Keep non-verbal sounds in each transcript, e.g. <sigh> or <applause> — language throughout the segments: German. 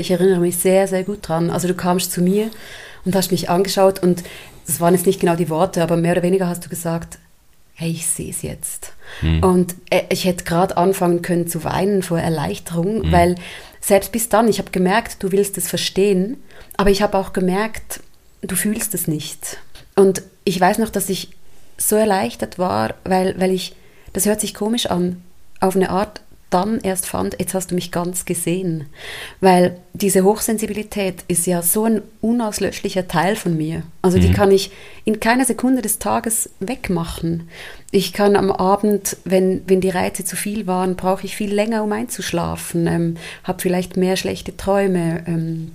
Ich erinnere mich sehr, sehr gut dran. Also du kamst zu mir und hast mich angeschaut und das waren jetzt nicht genau die Worte, aber mehr oder weniger hast du gesagt, hey, ich sehe es jetzt. Mhm. Und äh, ich hätte gerade anfangen können zu weinen vor Erleichterung, mhm. weil selbst bis dann, ich habe gemerkt, du willst es verstehen, aber ich habe auch gemerkt, du fühlst es nicht. Und ich weiß noch, dass ich so erleichtert war, weil, weil ich, das hört sich komisch an, auf eine Art dann erst fand, jetzt hast du mich ganz gesehen. Weil diese Hochsensibilität ist ja so ein unauslöschlicher Teil von mir. Also mhm. die kann ich in keiner Sekunde des Tages wegmachen. Ich kann am Abend, wenn, wenn die Reize zu viel waren, brauche ich viel länger, um einzuschlafen, ähm, habe vielleicht mehr schlechte Träume. Ähm,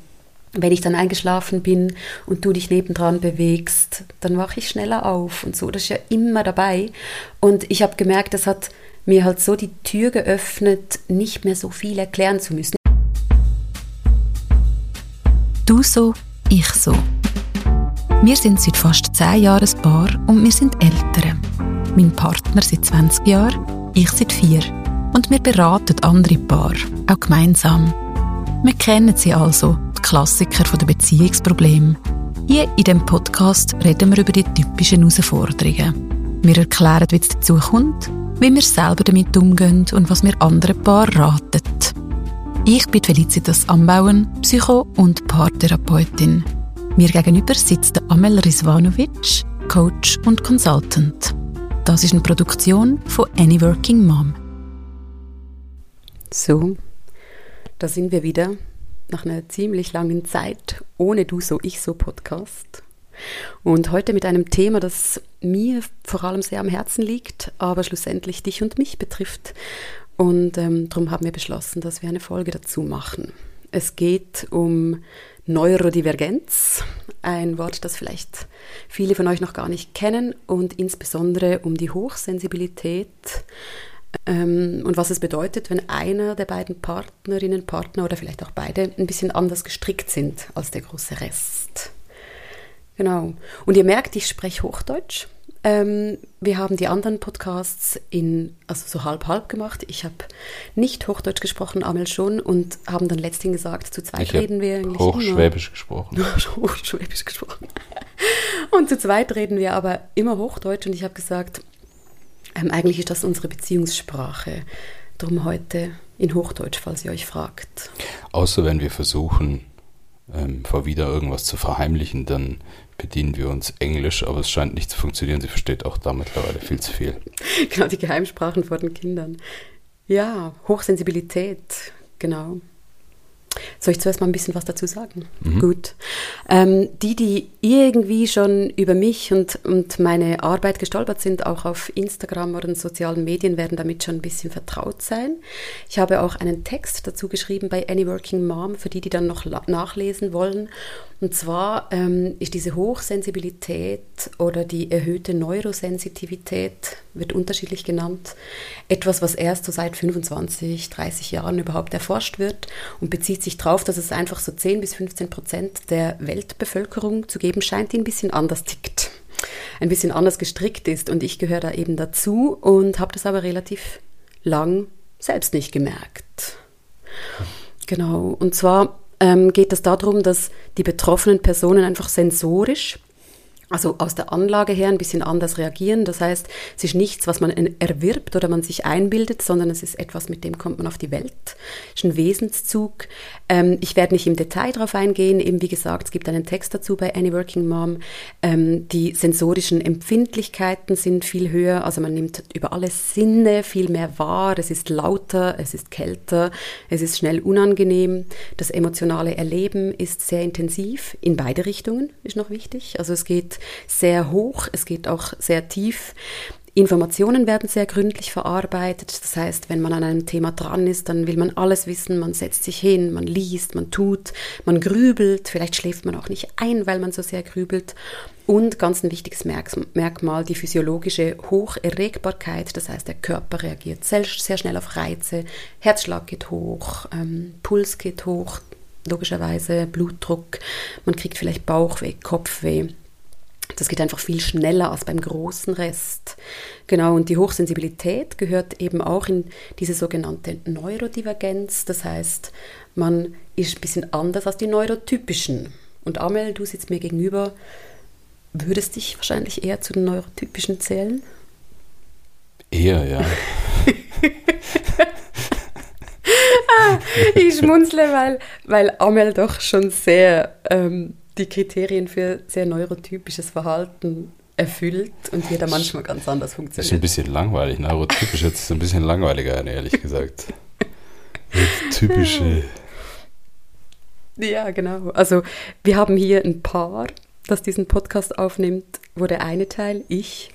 wenn ich dann eingeschlafen bin und du dich nebendran bewegst, dann wache ich schneller auf und so. Das ist ja immer dabei. Und ich habe gemerkt, das hat mir halt so die Tür geöffnet, nicht mehr so viel erklären zu müssen. Du so, ich so. Wir sind seit fast zehn Jahren ein Paar und wir sind Eltern. Mein Partner seit 20 Jahren, ich seit vier. Und wir beraten andere Paar, auch gemeinsam. Wir kennen sie also, die Klassiker der Beziehungsprobleme. Hier in dem Podcast reden wir über die typischen Herausforderungen. Wir erklären, wie es dazu kommt wie wir selber damit umgehen und was wir anderen Paar raten. Ich bin Felicitas Ambauen, Psycho- und Paartherapeutin. Mir gegenüber sitzt Amel Rizvanovic, Coach und Consultant. Das ist eine Produktion von Any Working Mom. So, da sind wir wieder nach einer ziemlich langen Zeit ohne Du so ich so Podcast. Und heute mit einem Thema, das mir vor allem sehr am Herzen liegt, aber schlussendlich dich und mich betrifft. Und ähm, darum haben wir beschlossen, dass wir eine Folge dazu machen. Es geht um Neurodivergenz, ein Wort, das vielleicht viele von euch noch gar nicht kennen, und insbesondere um die Hochsensibilität ähm, und was es bedeutet, wenn einer der beiden Partnerinnen, Partner oder vielleicht auch beide ein bisschen anders gestrickt sind als der große Rest. Genau. Und ihr merkt, ich spreche Hochdeutsch. Ähm, wir haben die anderen Podcasts in, also so halb-halb gemacht. Ich habe nicht Hochdeutsch gesprochen, Amel schon, und haben dann letztlich gesagt, zu zweit ich reden wir eigentlich Hochschwäbisch immer. gesprochen. <laughs> Hochschwäbisch gesprochen. Und zu zweit reden wir aber immer Hochdeutsch und ich habe gesagt, ähm, eigentlich ist das unsere Beziehungssprache. Darum heute in Hochdeutsch, falls ihr euch fragt. Außer wenn wir versuchen, ähm, vor wieder irgendwas zu verheimlichen, dann bedienen wir uns Englisch, aber es scheint nicht zu funktionieren. Sie versteht auch da mittlerweile viel zu viel. <laughs> Genau, die Geheimsprachen vor den Kindern. Ja, Hochsensibilität, genau. Soll ich zuerst mal ein bisschen was dazu sagen? Mhm. Gut. Ähm, die, die irgendwie schon über mich und, und meine Arbeit gestolpert sind, auch auf Instagram oder in sozialen Medien, werden damit schon ein bisschen vertraut sein. Ich habe auch einen Text dazu geschrieben bei Any Working Mom, für die, die dann noch nachlesen wollen. Und zwar ähm, ist diese Hochsensibilität oder die erhöhte Neurosensitivität, wird unterschiedlich genannt, etwas, was erst so seit 25, 30 Jahren überhaupt erforscht wird und bezieht sich darauf, dass es einfach so 10 bis 15 Prozent der Weltbevölkerung zu geben scheint, die ein bisschen anders tickt, ein bisschen anders gestrickt ist. Und ich gehöre da eben dazu und habe das aber relativ lang selbst nicht gemerkt. Genau, und zwar ähm, geht es darum, dass die betroffenen Personen einfach sensorisch also aus der Anlage her ein bisschen anders reagieren. Das heißt, es ist nichts, was man erwirbt oder man sich einbildet, sondern es ist etwas, mit dem kommt man auf die Welt. Es ist ein Wesenszug. Ähm, ich werde nicht im Detail darauf eingehen. Eben wie gesagt, es gibt einen Text dazu bei Any Working Mom. Ähm, die sensorischen Empfindlichkeiten sind viel höher. Also man nimmt über alle Sinne viel mehr wahr. Es ist lauter, es ist kälter, es ist schnell unangenehm. Das emotionale Erleben ist sehr intensiv in beide Richtungen, ist noch wichtig. Also es geht sehr hoch, es geht auch sehr tief. Informationen werden sehr gründlich verarbeitet. Das heißt, wenn man an einem Thema dran ist, dann will man alles wissen. Man setzt sich hin, man liest, man tut, man grübelt. Vielleicht schläft man auch nicht ein, weil man so sehr grübelt. Und ganz ein wichtiges Merkmal, die physiologische Hocherregbarkeit. Das heißt, der Körper reagiert sehr, schnell auf Reize. Herzschlag geht hoch, ähm, Puls geht hoch, logischerweise Blutdruck. Man kriegt vielleicht Bauchweh, Kopfweh. Das geht einfach viel schneller als beim großen Rest. Genau, und die Hochsensibilität gehört eben auch in diese sogenannte Neurodivergenz. Das heißt, man ist ein bisschen anders als die Neurotypischen. Und Amel, du sitzt mir gegenüber, würdest dich wahrscheinlich eher zu den Neurotypischen zählen? Eher, ja. <laughs> <laughs> ich schmunzle, weil, weil Amel doch schon sehr ähm, die Kriterien für sehr neurotypisches Verhalten erfüllt und jeder manchmal ganz anders funktioniert. Das ist ein bisschen langweilig. Neurotypisch jetzt ist ein bisschen langweiliger, ehrlich gesagt. Typische. <laughs> Ja, genau. Also wir haben hier ein Paar, das diesen Podcast aufnimmt, wo der eine Teil, ich,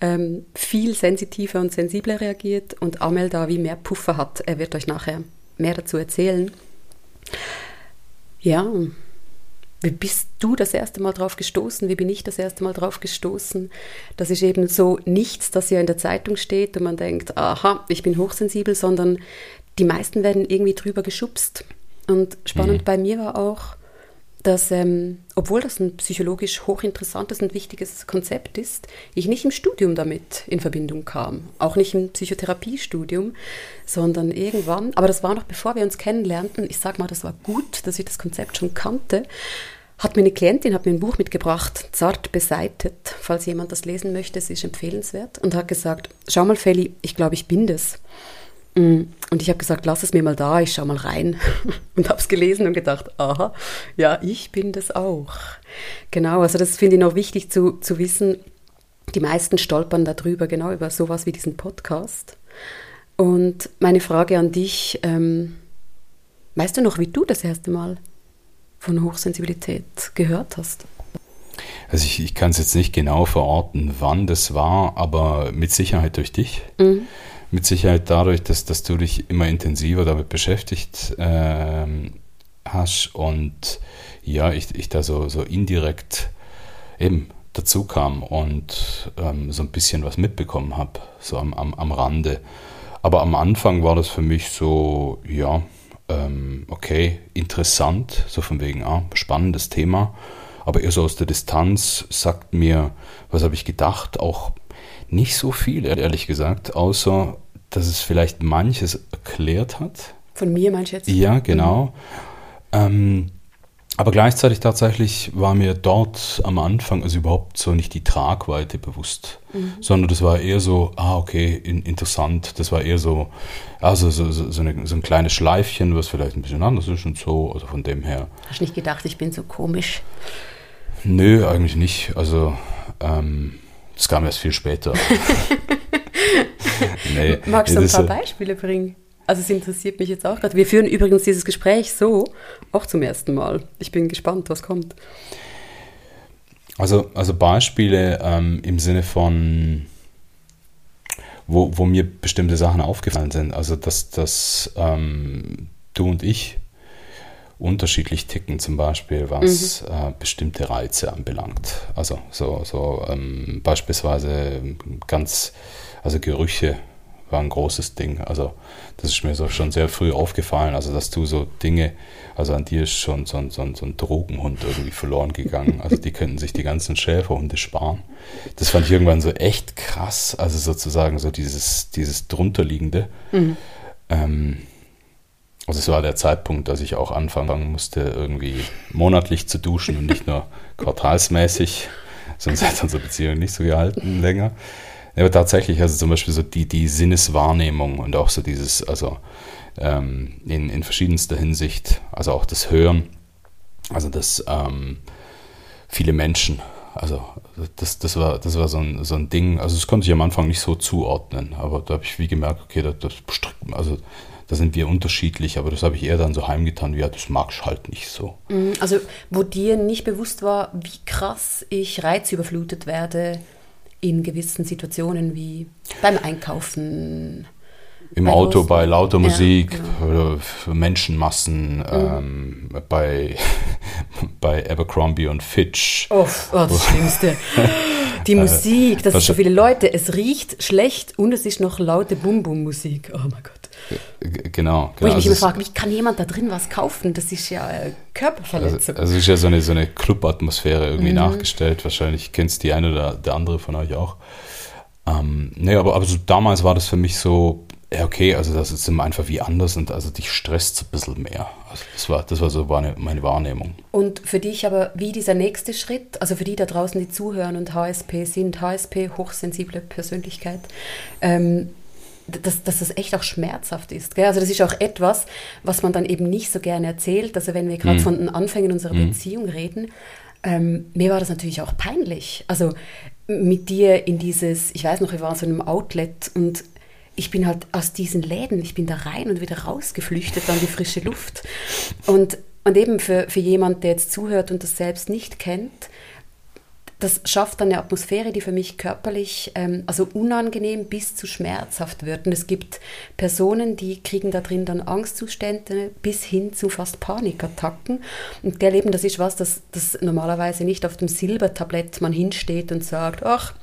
ähm, viel sensitiver und sensibler reagiert und Amel da wie mehr Puffer hat. Er wird euch nachher mehr dazu erzählen. Ja, wie bist du das erste Mal drauf gestoßen? Wie bin ich das erste Mal drauf gestoßen? Das ist eben so nichts, das ja in der Zeitung steht und man denkt, aha, ich bin hochsensibel, sondern die meisten werden irgendwie drüber geschubst. Und spannend mhm. bei mir war auch, dass, ähm, obwohl das ein psychologisch hochinteressantes und wichtiges Konzept ist, ich nicht im Studium damit in Verbindung kam. Auch nicht im Psychotherapiestudium, sondern irgendwann, aber das war noch bevor wir uns kennenlernten, ich sag mal, das war gut, dass ich das Konzept schon kannte, hat mir eine Klientin hat mir ein Buch mitgebracht, Zart beseitet, falls jemand das lesen möchte, es ist empfehlenswert, und hat gesagt, schau mal Feli, ich glaube, ich bin das. Mm. Und ich habe gesagt, lass es mir mal da, ich schaue mal rein. <laughs> Und habe es gelesen und gedacht, aha, ja, ich bin das auch. Genau, also das finde ich noch wichtig zu, zu wissen. Die meisten stolpern darüber, genau über sowas wie diesen Podcast. Und meine Frage an dich, ähm, weißt du noch, wie du das erste Mal von Hochsensibilität gehört hast? Also ich, ich kann es jetzt nicht genau verorten, wann das war, aber mit Sicherheit durch dich. Mhm mit Sicherheit dadurch, dass, dass du dich immer intensiver damit beschäftigt ähm, hast und ja, ich, ich da so, so indirekt eben dazu kam und ähm, so ein bisschen was mitbekommen habe, so am, am, am Rande. Aber am Anfang war das für mich so, ja, ähm, okay, interessant, so von wegen, ah, spannendes Thema. Aber eher so aus der Distanz sagt mir, was habe ich gedacht, auch nicht so viel, ehrlich gesagt, außer dass es vielleicht manches erklärt hat. Von mir meinst du jetzt? Ja, genau. Mhm. Ähm, aber gleichzeitig tatsächlich war mir dort am Anfang also überhaupt so nicht die Tragweite bewusst, mhm. sondern das war eher so, ah, okay, in, interessant. Das war eher so, also so, so, so, eine, so, ein kleines Schleifchen, was vielleicht ein bisschen anders ist und so. Also von dem her. Hast du nicht gedacht, ich bin so komisch? Nö, eigentlich nicht. Also ähm, das kam erst viel später. <laughs> nee, Magst du ein paar Beispiele bringen? Also es interessiert mich jetzt auch gerade. Wir führen übrigens dieses Gespräch so, auch zum ersten Mal. Ich bin gespannt, was kommt. Also, also Beispiele ähm, im Sinne von, wo, wo mir bestimmte Sachen aufgefallen sind. Also dass, dass ähm, du und ich unterschiedlich ticken, zum Beispiel was mhm. äh, bestimmte Reize anbelangt. Also so, so ähm, beispielsweise ganz, also Gerüche war ein großes Ding. Also das ist mir so schon sehr früh aufgefallen, also dass du so Dinge, also an dir ist schon so ein, so ein, so ein Drogenhund irgendwie verloren gegangen. Also die könnten sich die ganzen Schäferhunde sparen. Das fand ich irgendwann so echt krass, also sozusagen so dieses, dieses drunterliegende. Mhm. Ähm, also es war der Zeitpunkt, dass ich auch anfangen musste, irgendwie monatlich zu duschen und nicht nur quartalsmäßig, sonst hat unsere Beziehung nicht so gehalten länger. Aber tatsächlich, also zum Beispiel so die, die Sinneswahrnehmung und auch so dieses, also ähm, in, in verschiedenster Hinsicht, also auch das Hören, also das ähm, viele Menschen, also das, das war, das war so, ein, so ein Ding, also das konnte ich am Anfang nicht so zuordnen, aber da habe ich wie gemerkt, okay, das, das also da sind wir unterschiedlich, aber das habe ich eher dann so heimgetan, wie ja, das mag ich halt nicht so. Mhm, also, wo dir nicht bewusst war, wie krass ich reizüberflutet werde in gewissen Situationen wie beim Einkaufen. Im bei Auto, bei lauter Musik, ja, genau. für Menschenmassen, mhm. ähm, bei, <laughs> bei Abercrombie und Fitch. Oh, oh das Schlimmste. <laughs> Die Musik, das sind so viele Leute. Es riecht schlecht und es ist noch laute Bum-Bum-Musik. Oh mein Gott. G- Genau. Wo genau. ich mich Also immer frage, wie kann jemand da drin was kaufen? Das ist ja äh, Körperverletzung. Also, also ist ja so eine, so eine Club-Atmosphäre irgendwie Mhm. nachgestellt. Wahrscheinlich kennt es die eine oder der andere von euch auch. Ähm, nee, aber, aber so damals war das für mich so, ja okay, also das ist immer einfach wie anders und also dich stresst ein bisschen mehr. Also das war, das war so meine, meine Wahrnehmung. Und für dich aber, wie dieser nächste Schritt, also für die da draußen, die zuhören und HSP sind, HSP, hochsensible Persönlichkeit, ähm, dass, dass das echt auch schmerzhaft ist. Gell? Also das ist auch etwas, was man dann eben nicht so gerne erzählt. Also wenn wir gerade von den Anfängen unserer Beziehung reden, ähm, mir war das natürlich auch peinlich. Also mit dir in dieses, ich weiß noch, wir waren so in einem Outlet und ich bin halt aus diesen Läden, ich bin da rein und wieder rausgeflüchtet an die frische Luft. Und, und eben für, für jemand, der jetzt zuhört und das selbst nicht kennt, das schafft dann eine Atmosphäre, die für mich körperlich, ähm, also unangenehm bis zu schmerzhaft wird. Und es gibt Personen, die kriegen da drin dann Angstzustände bis hin zu fast Panikattacken. Und gell, eben, das ist was, das, das normalerweise nicht auf dem Silbertablett man hinsteht und sagt, ach,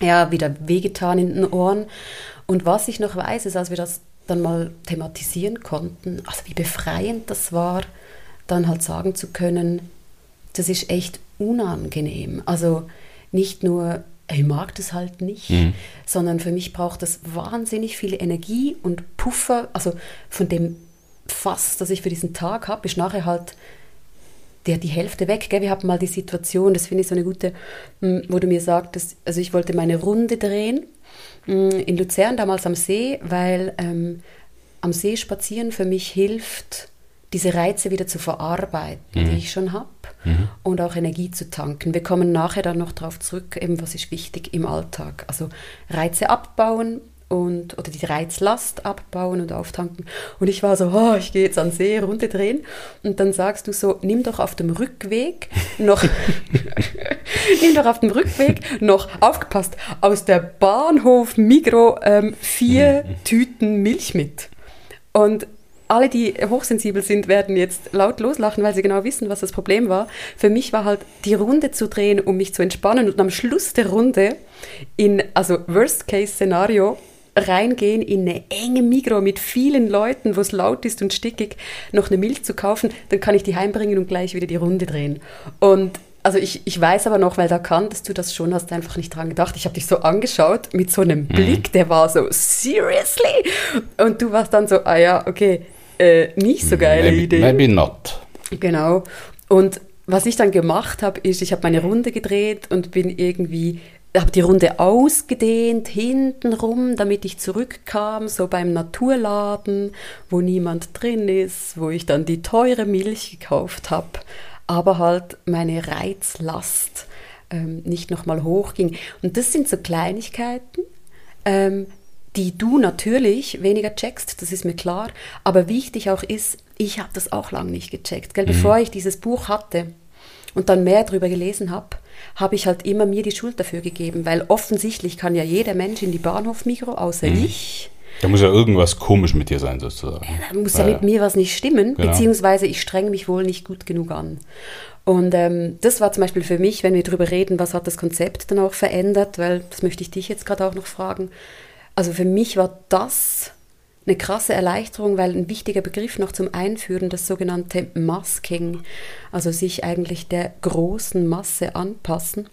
ja, wieder wehgetan in den Ohren. Und was ich noch weiß, ist, als wir das dann mal thematisieren konnten, also wie befreiend das war, dann halt sagen zu können, das ist echt unangenehm. Also nicht nur, ich mag das halt nicht, sondern für mich braucht das wahnsinnig viel Energie und Puffer. Also von dem Fass, das ich für diesen Tag habe, ist nachher halt der die Hälfte weg. Gell? Wir hatten mal die Situation, das finde ich so eine gute, mh, wo du mir sagtest, also ich wollte meine Runde drehen mh, in Luzern, damals am See, weil ähm, am See spazieren für mich hilft, diese Reize wieder zu verarbeiten, die ich schon habe und auch Energie zu tanken. Wir kommen nachher dann noch darauf zurück, eben was ist wichtig im Alltag. Also Reize abbauen und oder die Reizlast abbauen und auftanken. Und ich war so, oh, ich gehe jetzt an See, Runde drehen. Und dann sagst du so, nimm doch auf dem Rückweg noch, <laughs> nimm doch auf dem Rückweg noch, aufgepasst, aus der Bahnhof Migro ähm, vier Tüten Milch mit. Und alle, die hochsensibel sind, werden jetzt laut loslachen, weil sie genau wissen, was das Problem war. Für mich war halt die Runde zu drehen, um mich zu entspannen und am Schluss der Runde in, also Worst-Case-Szenario, reingehen in eine enge Migro mit vielen Leuten, wo es laut ist und stickig, noch eine Milch zu kaufen, dann kann ich die heimbringen und gleich wieder die Runde drehen. Und also ich, ich weiß aber noch, weil da kanntest du das schon, hast einfach nicht dran gedacht. Ich habe dich so angeschaut mit so einem Blick, der war so, seriously? Und du warst dann so, ah ja, okay, äh, nicht so geile maybe, Idee. maybe not. Genau. Und was ich dann gemacht habe, ist, ich habe meine Runde gedreht und bin irgendwie, habe die Runde ausgedehnt hintenrum, damit ich zurückkam, so beim Naturladen, wo niemand drin ist, wo ich dann die teure Milch gekauft habe, aber halt meine Reizlast ähm, nicht nochmal hochging. Und das sind so Kleinigkeiten, ähm, die du natürlich weniger checkst, das ist mir klar. Aber wichtig auch ist, ich habe das auch lange nicht gecheckt. Gell? Bevor ich dieses Buch hatte und dann mehr darüber gelesen habe, habe ich halt immer mir die Schuld dafür gegeben, weil offensichtlich kann ja jeder Mensch in die Bahnhof-Migro, außer ich. Da muss ja irgendwas komisch mit dir sein, sozusagen. Da muss ja mit mir was nicht stimmen, Genau. beziehungsweise ich streng mich wohl nicht gut genug an. Und ähm, das war zum Beispiel für mich, wenn wir darüber reden, was hat das Konzept dann auch verändert, weil das möchte ich dich jetzt gerade auch noch fragen. Also für mich war das eine krasse Erleichterung, weil ein wichtiger Begriff noch zum Einführen, das sogenannte Masking, also sich eigentlich der großen Masse anpassen,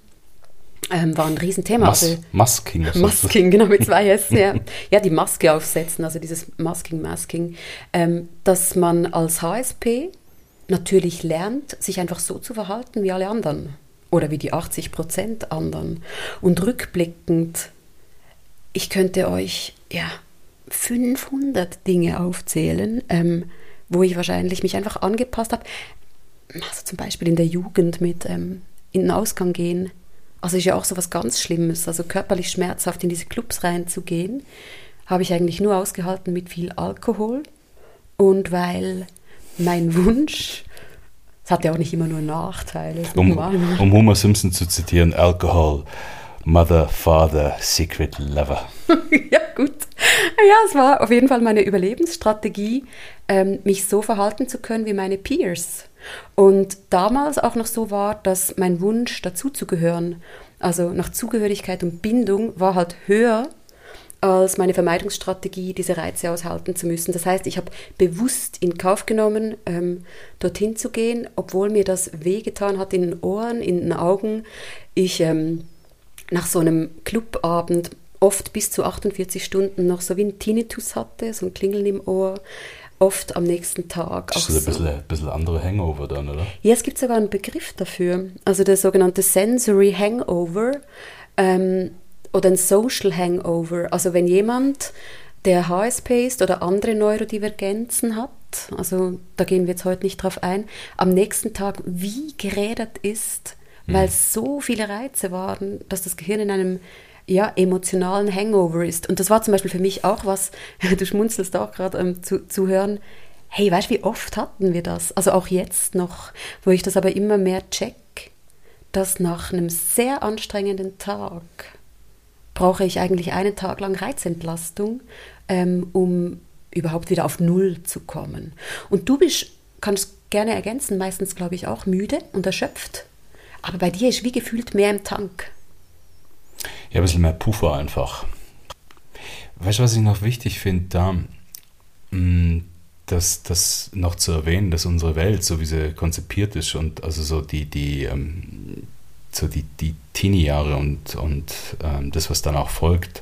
ähm, war ein Riesenthema. Mas Also- Masking. Masking, genau, mit zwei S, ja. <laughs> Ja, die Maske aufsetzen, also dieses Masking, Masking, ähm, dass man als HSP natürlich lernt, sich einfach so zu verhalten wie alle anderen oder wie die 80 Prozent anderen. Und rückblickend, ich könnte euch, ja, 500 Dinge aufzählen, ähm, wo ich wahrscheinlich mich einfach angepasst habe. Also zum Beispiel in der Jugend mit ähm, in den Ausgang gehen. Also ist ja auch so was ganz Schlimmes, also körperlich schmerzhaft in diese Clubs reinzugehen, habe ich eigentlich nur ausgehalten mit viel Alkohol und weil mein Wunsch, es hat ja auch nicht immer nur Nachteile. Um, um Homer Simpson zu zitieren, Alcohol, Mother, Father, Secret Lover. <laughs> ja, gut. Ja, es war auf jeden Fall meine Überlebensstrategie, ähm, mich so verhalten zu können wie meine Peers. Und damals auch noch so war, dass mein Wunsch dazuzugehören, also nach Zugehörigkeit und Bindung, war halt höher als meine Vermeidungsstrategie, diese Reize aushalten zu müssen. Das heißt, ich habe bewusst in Kauf genommen, ähm, dorthin zu gehen, obwohl mir das wehgetan hat in den Ohren, in den Augen. Ich ähm, nach so einem Clubabend oft bis zu 48 Stunden noch so wie ein Tinnitus hatte, so ein Klingeln im Ohr, oft am nächsten Tag. Das ist ein bisschen, ein bisschen andere Hangover dann, oder? Ja, es gibt sogar einen Begriff dafür, also der sogenannte Sensory Hangover ähm, oder ein Social Hangover. Also wenn jemand, der HSP ist oder andere Neurodivergenzen hat, also da gehen wir jetzt heute nicht drauf ein, am nächsten Tag wie gerädert ist, hm. weil so viele Reize waren, dass das Gehirn in einem ja, emotionalen Hangover ist. Und das war zum Beispiel für mich auch was, <laughs> du schmunzelst auch gerade ähm, zu, zu hören, hey, weißt du, wie oft hatten wir das? Also auch jetzt noch, wo ich das aber immer mehr check, dass nach einem sehr anstrengenden Tag brauche ich eigentlich einen Tag lang Reizentlastung, ähm, um überhaupt wieder auf Null zu kommen. Und du bist, kannst gerne ergänzen, meistens glaube ich auch müde und erschöpft. Aber bei dir ist wie gefühlt mehr im Tank. Ja, ein bisschen mehr Puffer einfach. Weißt du, was ich noch wichtig finde, da, mm, das, das noch zu erwähnen, dass unsere Welt, so wie sie konzipiert ist und also so die, die, ähm, so die, die Teenie-Jahre und, und ähm, das, was dann auch folgt,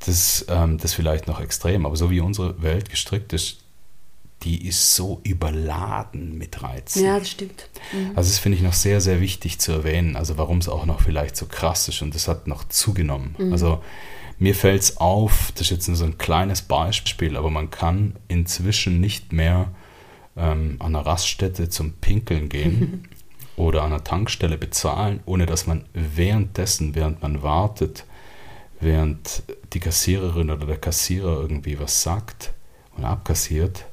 das, ähm, das vielleicht noch extrem, aber so wie unsere Welt gestrickt ist, die ist so überladen mit Reizen. Ja, das stimmt. Mhm. Also das finde ich noch sehr, sehr wichtig zu erwähnen, also warum es auch noch vielleicht so krass ist und das hat noch zugenommen. Mhm. Also mir fällt es auf, das ist jetzt nur so ein kleines Beispiel, aber man kann inzwischen nicht mehr ähm, an einer Raststätte zum Pinkeln gehen <laughs> oder an einer Tankstelle bezahlen, ohne dass man währenddessen, während man wartet, während die Kassiererin oder der Kassierer irgendwie was sagt und abkassiert,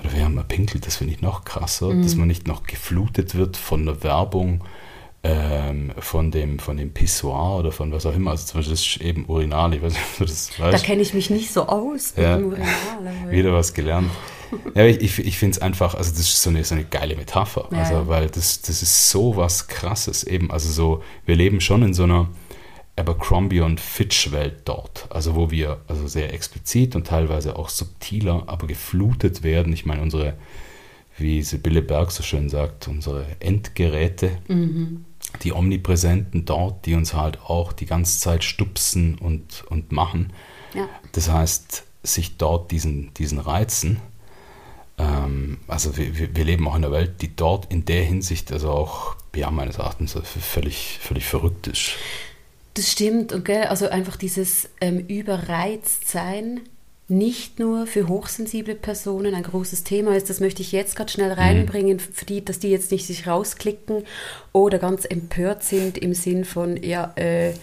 oder während man pinkelt, das finde ich noch krasser, mhm. dass man nicht noch geflutet wird von der Werbung, ähm, von, dem, von dem Pissoir oder von was auch immer. Also zum Beispiel das ist eben Urinal, ich weiß nicht, ob du das weißt. Da kenne ich mich nicht so aus ja. mit Urinal. <laughs> Wieder was gelernt. <laughs> Ja, ich, ich, ich finde es einfach, also das ist so eine, so eine geile Metapher, ja. also weil das, das ist so was Krasses eben, also so, wir leben schon in so einer Abercrombie und Fitch Welt dort, also wo wir also sehr explizit und teilweise auch subtiler, aber geflutet werden. Ich meine, unsere, wie Sibylle Berg so schön sagt, unsere Endgeräte, mhm. die Omnipräsenten dort, die uns halt auch die ganze Zeit stupsen und, und machen. Ja. Das heißt, sich dort diesen, diesen Reizen, ähm, also wir, wir leben auch in einer Welt, die dort in der Hinsicht also auch, ja, meines Erachtens völlig, völlig verrückt ist. Das stimmt, und gell, also einfach dieses ähm, Überreiztsein nicht nur für hochsensible Personen ein großes Thema ist. Das möchte ich jetzt gerade schnell mhm. reinbringen, für die, dass die jetzt nicht sich rausklicken oder ganz empört sind im Sinn von, ja, äh,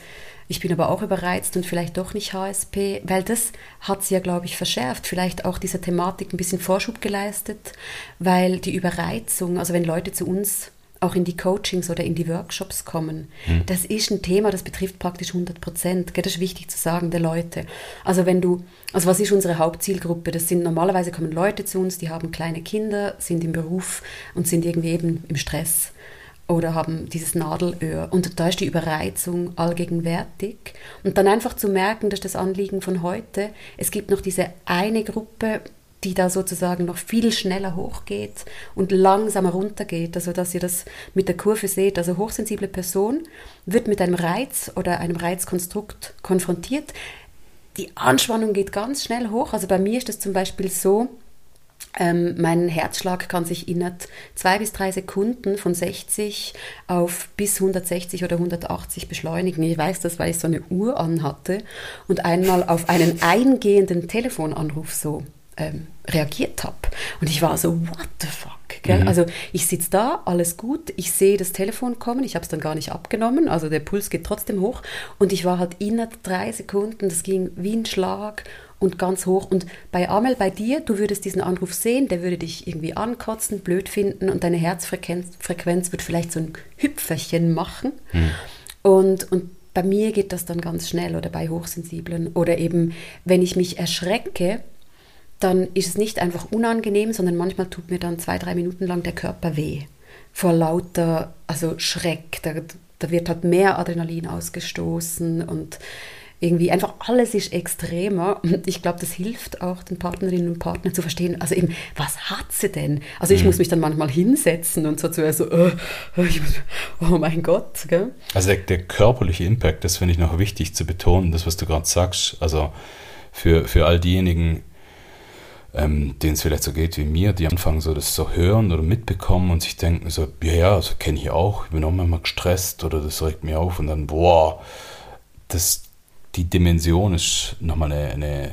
ich bin aber auch überreizt und vielleicht doch nicht HSP, weil das hat sie ja, glaube ich, verschärft, vielleicht auch dieser Thematik ein bisschen Vorschub geleistet, weil die Überreizung, also wenn Leute zu uns auch in die Coachings oder in die Workshops kommen. Hm. Das ist ein Thema, das betrifft praktisch 100 Prozent. Das ist wichtig zu sagen, der Leute. Also wenn du, also was ist unsere Hauptzielgruppe? Das sind normalerweise kommen Leute zu uns, die haben kleine Kinder, sind im Beruf und sind irgendwie eben im Stress oder haben dieses Nadelöhr. Und da ist die Überreizung allgegenwärtig. Und dann einfach zu merken, dass das Anliegen von heute, es gibt noch diese eine Gruppe, die da sozusagen noch viel schneller hochgeht und langsamer runtergeht, also dass ihr das mit der Kurve seht. Also hochsensible Person wird mit einem Reiz oder einem Reizkonstrukt konfrontiert. Die Anspannung geht ganz schnell hoch. Also bei mir ist das zum Beispiel so, ähm, mein Herzschlag kann sich innerhalb zwei bis drei Sekunden von 60 auf bis 160 oder 180 beschleunigen. Ich weiß das, weil ich so eine Uhr anhatte und einmal auf einen eingehenden Telefonanruf so ähm, reagiert habe. Und ich war so, what the fuck? Mhm. Also ich sitze da, alles gut, ich sehe das Telefon kommen, ich habe es dann gar nicht abgenommen, also der Puls geht trotzdem hoch und ich war halt innerhalb drei Sekunden, das ging wie ein Schlag und ganz hoch. Und bei Amel, bei dir, du würdest diesen Anruf sehen, der würde dich irgendwie ankotzen, blöd finden und deine Herzfrequenz Frequenz wird vielleicht so ein Hüpferchen machen. Mhm. Und, und bei mir geht das dann ganz schnell oder bei Hochsensiblen. Oder eben, wenn ich mich erschrecke, dann ist es nicht einfach unangenehm, sondern manchmal tut mir dann zwei, drei Minuten lang der Körper weh. Vor lauter, also Schreck. Da, da wird halt mehr Adrenalin ausgestoßen und irgendwie einfach alles ist extremer. Und ich glaube, das hilft auch den Partnerinnen und Partnern zu verstehen, also eben, was hat sie denn? Also ich mhm. muss mich dann manchmal hinsetzen und so zuerst so, äh, muss, oh mein Gott. Gell? Also der, der körperliche Impact, das finde ich noch wichtig zu betonen, das, was du gerade sagst. Also für, für all diejenigen, ähm, denen es vielleicht so geht wie mir, die anfangen so das so hören oder mitbekommen und sich denken so, ja, ja, das kenne ich auch, ich bin auch manchmal gestresst oder das regt mich auf und dann, boah, das, die Dimension ist nochmal eine, eine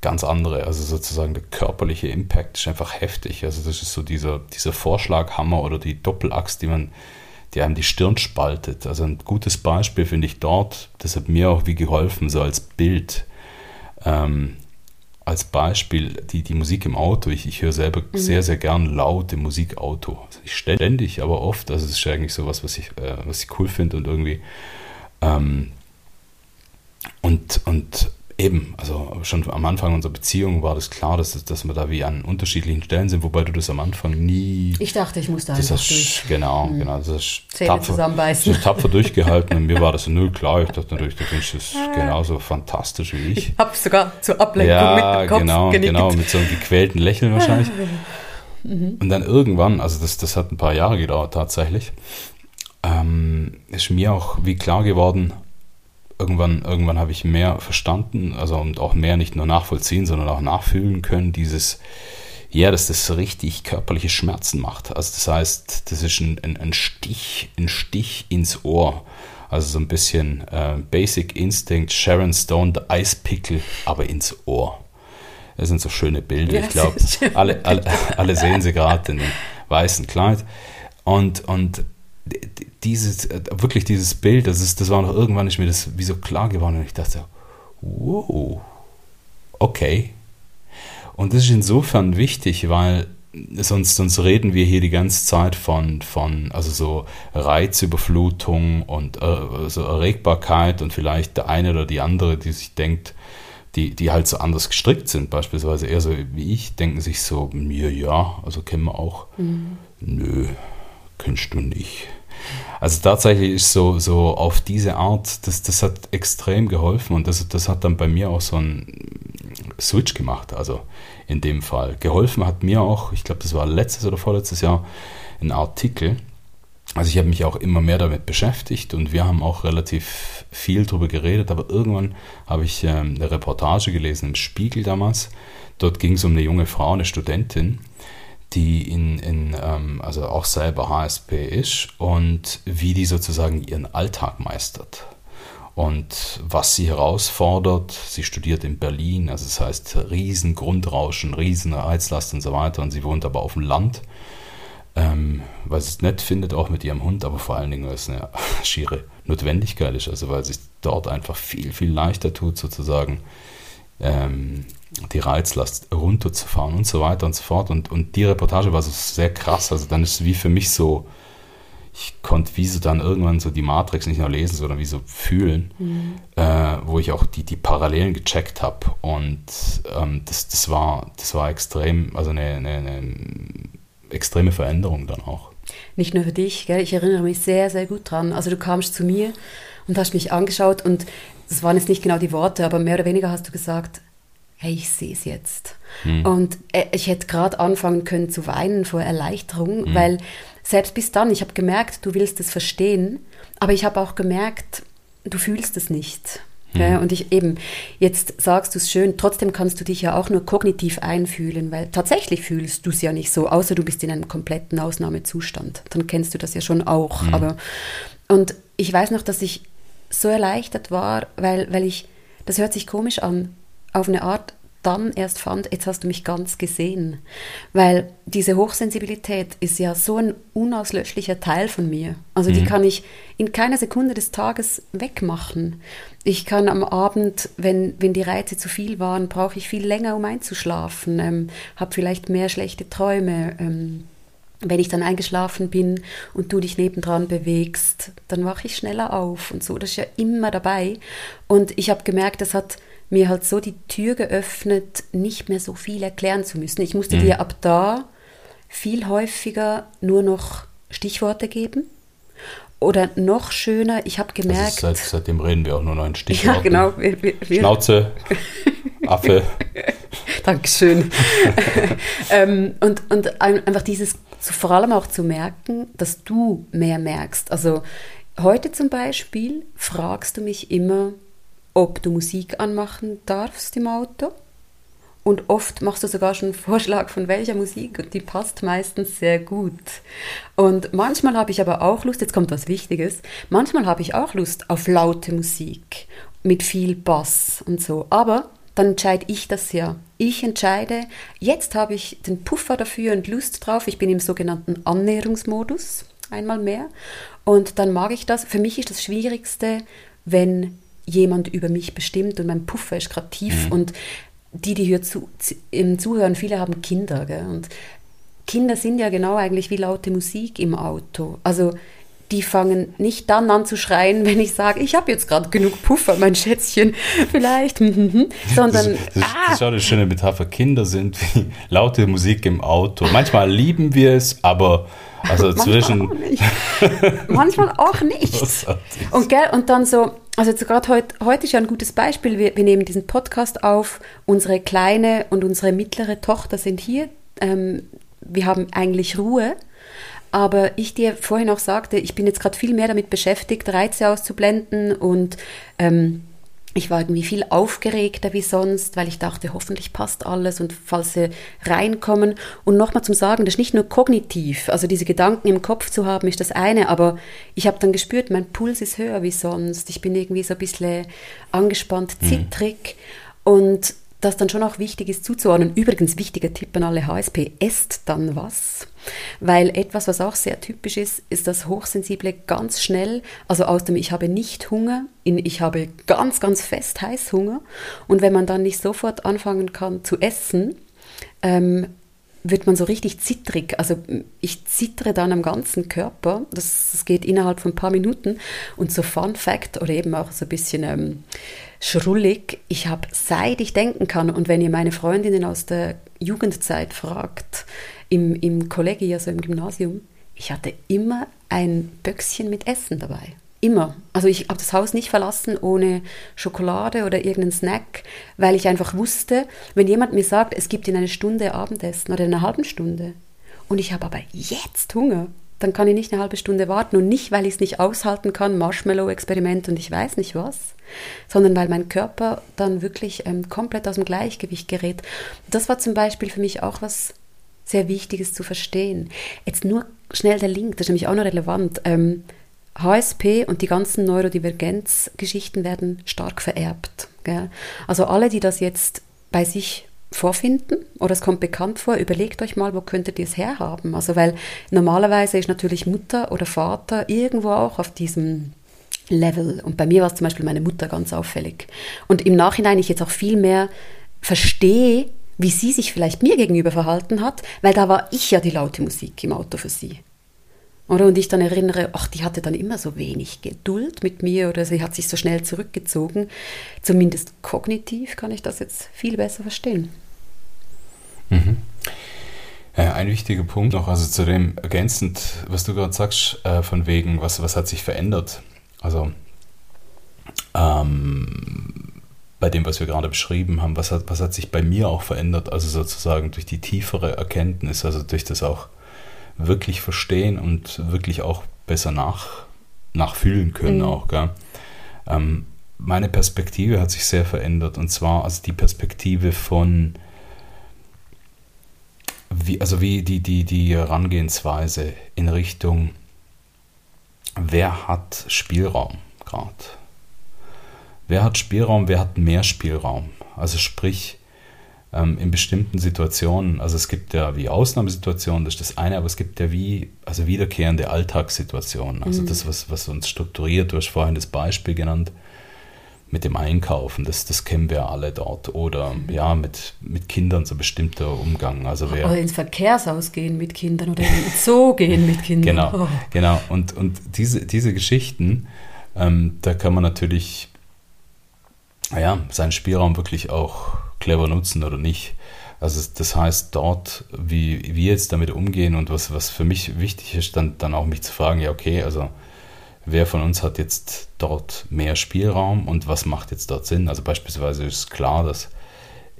ganz andere. Also sozusagen der körperliche Impact ist einfach heftig. Also das ist so dieser, dieser Vorschlaghammer oder die Doppelaxt, die man, die einem die Stirn spaltet. Also ein gutes Beispiel finde ich dort, das hat mir auch wie geholfen, so als Bild. Ähm, als Beispiel die, die Musik im Auto. Ich, ich höre selber mhm. sehr, sehr gern laute Musikauto. Also ich ständig, aber oft. Also es ist eigentlich so was, was ich, äh, was ich cool finde und irgendwie ähm, und, und eben, also schon am Anfang unserer Beziehung war das klar, dass, dass wir da wie an unterschiedlichen Stellen sind, wobei du das am Anfang nie. Ich dachte, ich muss da einfach hast, durch. Genau, mhm. genau. Das hast tapfer, zusammenbeißen. Das tapfer <laughs> durchgehalten und mir war das null klar. Ich dachte natürlich, du findest das genauso fantastisch wie ich. Ich habe sogar zur Ablenkung ja, mit dem Kopf genau, genickt. genau, mit so einem gequälten Lächeln wahrscheinlich. Mhm. Und dann irgendwann, also das, das hat ein paar Jahre gedauert tatsächlich, ähm, ist mir auch wie klar geworden, irgendwann, irgendwann habe ich mehr verstanden, also und auch mehr nicht nur nachvollziehen, sondern auch nachfühlen können, dieses, ja, dass das richtig körperliche Schmerzen macht. Also das heißt, das ist ein, ein, ein Stich, ein Stich ins Ohr. Also so ein bisschen äh, Basic Instinct, Sharon Stone, Ice Pickle, aber ins Ohr. Das sind so schöne Bilder. Ja, ich glaube, alle, alle, alle sehen sie gerade in dem weißen Kleid. Und, und dieses, äh, wirklich dieses Bild, das, ist, das war noch irgendwann nicht mir das wie so klar geworden und ich dachte, wow, okay. Und das ist insofern wichtig, weil sonst, sonst reden wir hier die ganze Zeit von, von also so Reizüberflutung und äh, also Erregbarkeit und vielleicht der eine oder die andere, die sich denkt, die, die halt so anders gestrickt sind, beispielsweise eher so wie ich, denken sich so, mir ja, also kennen wir auch, mhm. nö, kennst du nicht. Also tatsächlich ist so, so auf diese Art, das, das hat extrem geholfen und das, das hat dann bei mir auch so einen Switch gemacht. Also in dem Fall. Geholfen hat mir auch, ich glaube, das war letztes oder vorletztes Jahr, ein Artikel. Also ich habe mich auch immer mehr damit beschäftigt und wir haben auch relativ viel darüber geredet, aber irgendwann habe ich ähm, eine Reportage gelesen im Spiegel damals. Dort ging es um eine junge Frau, eine Studentin, die in, in ähm, also auch selber HSP ist und wie die sozusagen ihren Alltag meistert. Und was sie herausfordert, sie studiert in Berlin, also das heißt riesen Grundrauschen, riesen Reizlast und so weiter und sie wohnt aber auf dem Land, ähm, weil sie es nett findet, auch mit ihrem Hund, aber vor allen Dingen, weil es eine <laughs> schiere Notwendigkeit ist, also weil es sich dort einfach viel, viel leichter tut, sozusagen ähm, die Reizlast runterzufahren und so weiter und so fort. Und, und die Reportage war so sehr krass. Also dann ist es wie für mich so, ich konnte wie so dann irgendwann so die Matrix nicht nur lesen, sondern wie so fühlen, mhm. äh, wo ich auch die, die Parallelen gecheckt habe. Und ähm, das, das, war, das war extrem, also eine, eine, eine extreme Veränderung dann auch. Nicht nur für dich, gell? ich erinnere mich sehr, sehr gut dran. Also du kamst zu mir und hast mich angeschaut und das waren jetzt nicht genau die Worte, aber mehr oder weniger hast du gesagt, hey, ich sehe es jetzt. Hm. Und äh, ich hätte gerade anfangen können zu weinen vor Erleichterung, hm. weil selbst bis dann, ich habe gemerkt, du willst es verstehen, aber ich habe auch gemerkt, du fühlst es nicht. Ja, hm. und ich eben, jetzt sagst du es schön, trotzdem kannst du dich ja auch nur kognitiv einfühlen, weil tatsächlich fühlst du es ja nicht so, außer du bist in einem kompletten Ausnahmezustand. Dann kennst du das ja schon auch. Mhm. Aber, und ich weiß noch, dass ich so erleichtert war, weil, weil ich, das hört sich komisch an, auf eine Art dann erst fand, jetzt hast du mich ganz gesehen. Weil diese Hochsensibilität ist ja so ein unauslöschlicher Teil von mir. Also mhm. die kann ich in keiner Sekunde des Tages wegmachen. Ich kann am Abend, wenn, wenn die Reize zu viel waren, brauche ich viel länger, um einzuschlafen, ähm, habe vielleicht mehr schlechte Träume. Ähm, wenn ich dann eingeschlafen bin und du dich nebendran bewegst, dann wache ich schneller auf und so. Das ist ja immer dabei. Und ich habe gemerkt, das hat mir halt so die Tür geöffnet, nicht mehr so viel erklären zu müssen. Ich musste mhm. dir ab da viel häufiger nur noch Stichworte geben oder noch schöner, ich habe gemerkt. Also seit, seitdem reden wir auch nur noch in Stichworten. Ja, genau. Wir, wir, <laughs> Schnauze, Affe. <laughs> Dankeschön. <laughs> ähm, und, und einfach dieses, vor allem auch zu merken, dass du mehr merkst. Also heute zum Beispiel fragst du mich immer, ob du Musik anmachen darfst im Auto. Und oft machst du sogar schon einen Vorschlag von welcher Musik und die passt meistens sehr gut. Und manchmal habe ich aber auch Lust, jetzt kommt was Wichtiges, manchmal habe ich auch Lust auf laute Musik mit viel Bass und so. Aber dann entscheide ich das ja. Ich entscheide, jetzt habe ich den Puffer dafür und Lust drauf. Ich bin im sogenannten Annäherungsmodus, einmal mehr. Und dann mag ich das. Für mich ist das Schwierigste, wenn jemand über mich bestimmt und mein Puffer ist gerade tief mhm. und die, die hier zu, im Zuhören, viele haben Kinder. Gell? Und Kinder sind ja genau eigentlich wie laute Musik im Auto. Also die fangen nicht dann an zu schreien, wenn ich sage, ich habe jetzt gerade genug Puffer, mein Schätzchen, vielleicht, sondern das, das, ah. das ist auch eine schöne Metapher. Kinder sind wie <laughs> laute Musik im Auto. Manchmal lieben wir es, aber also zwischen. Manchmal auch nicht. <laughs> und, gell, und dann so, also jetzt gerade heute, heute ist ja ein gutes Beispiel. Wir, wir nehmen diesen Podcast auf. Unsere kleine und unsere mittlere Tochter sind hier. Ähm, wir haben eigentlich Ruhe. Aber ich dir vorhin auch sagte, ich bin jetzt gerade viel mehr damit beschäftigt, Reize auszublenden und ähm, ich war irgendwie viel aufgeregter wie sonst, weil ich dachte, hoffentlich passt alles und falls sie reinkommen. Und nochmal zum Sagen, das ist nicht nur kognitiv, also diese Gedanken im Kopf zu haben, ist das eine, aber ich habe dann gespürt, mein Puls ist höher wie sonst. Ich bin irgendwie so ein bisschen angespannt, mhm. zittrig. Mhm. Und das dann schon auch wichtig ist zuzuordnen. Übrigens, wichtiger Tipp an alle HSP, esst dann was. Weil etwas, was auch sehr typisch ist, ist das Hochsensible ganz schnell, also aus dem Ich habe nicht Hunger, in Ich habe ganz, ganz fest Heißhunger. Und wenn man dann nicht sofort anfangen kann zu essen, ähm, wird man so richtig zittrig. Also ich zittere dann am ganzen Körper. Das, das, geht innerhalb von ein paar Minuten. Und so Fun Fact oder eben auch so ein bisschen ähm, schrullig. Ich habe, seit ich denken kann, und wenn ihr meine Freundinnen aus der Jugendzeit fragt, im, im Kollegium, also im Gymnasium, ich hatte immer ein Böckchen mit Essen dabei. Immer. Also ich habe das Haus nicht verlassen ohne Schokolade oder irgendeinen Snack, weil ich einfach wusste, wenn jemand mir sagt, es gibt in einer Stunde Abendessen oder in einer halben Stunde und ich habe aber jetzt Hunger, dann kann ich nicht eine halbe Stunde warten und nicht, weil ich es nicht aushalten kann, Marshmallow-Experiment und ich weiß nicht was, sondern weil mein Körper dann wirklich ähm, komplett aus dem Gleichgewicht gerät. Das war zum Beispiel für mich auch was sehr Wichtiges zu verstehen. Jetzt nur schnell der Link, das ist nämlich auch noch relevant. Ähm, HSP und die ganzen Neurodivergenz-Geschichten werden stark vererbt. Gell? Also alle, die das jetzt bei sich vorfinden oder es kommt bekannt vor, überlegt euch mal, wo könntet ihr es herhaben. Also weil normalerweise ist natürlich Mutter oder Vater irgendwo auch auf diesem Level. Und bei mir war es zum Beispiel meine Mutter ganz auffällig. Und im Nachhinein ich jetzt auch viel mehr verstehe, wie sie sich vielleicht mir gegenüber verhalten hat, weil da war ich ja die laute Musik im Auto für sie. Oder? Und ich dann erinnere, ach, die hatte dann immer so wenig Geduld mit mir oder sie hat sich so schnell zurückgezogen. Zumindest kognitiv kann ich das jetzt viel besser verstehen. Mhm. Ja, ein wichtiger Punkt noch, also zu dem ergänzend, was du gerade sagst, äh, von wegen, was, was hat sich verändert? Also ähm, bei dem, was wir gerade beschrieben haben, was hat, was hat sich bei mir auch verändert? Also sozusagen durch die tiefere Erkenntnis, also durch das auch wirklich verstehen und wirklich auch besser nach, nachfühlen können mhm. auch. Gell? Ähm, meine Perspektive hat sich sehr verändert und zwar also die Perspektive von wie, also wie die, die, die Herangehensweise in Richtung, wer hat Spielraum gerade? Wer hat Spielraum, wer hat mehr Spielraum? Also sprich, ähm, in bestimmten Situationen, also es gibt ja wie Ausnahmesituationen, das ist das eine, aber es gibt ja wie, also wiederkehrende Alltagssituationen. Also mhm. das, was, was uns strukturiert, du hast vorhin das Beispiel genannt, mit dem Einkaufen, das, das kennen wir alle dort. Oder mhm. ja, mit, mit Kindern so bestimmter Umgang. Also wer, oder ins Verkehrshaus gehen mit Kindern oder in den Zoo gehen mit Kindern. Genau, oh. genau. Und, und diese, diese Geschichten, ähm, da kann man natürlich ja, seinen Spielraum wirklich auch clever nutzen oder nicht. Also das heißt, dort, wie wir jetzt damit umgehen und was, was für mich wichtig ist, dann, dann auch mich zu fragen, ja, okay, also wer von uns hat jetzt dort mehr Spielraum und was macht jetzt dort Sinn. Also beispielsweise ist klar, dass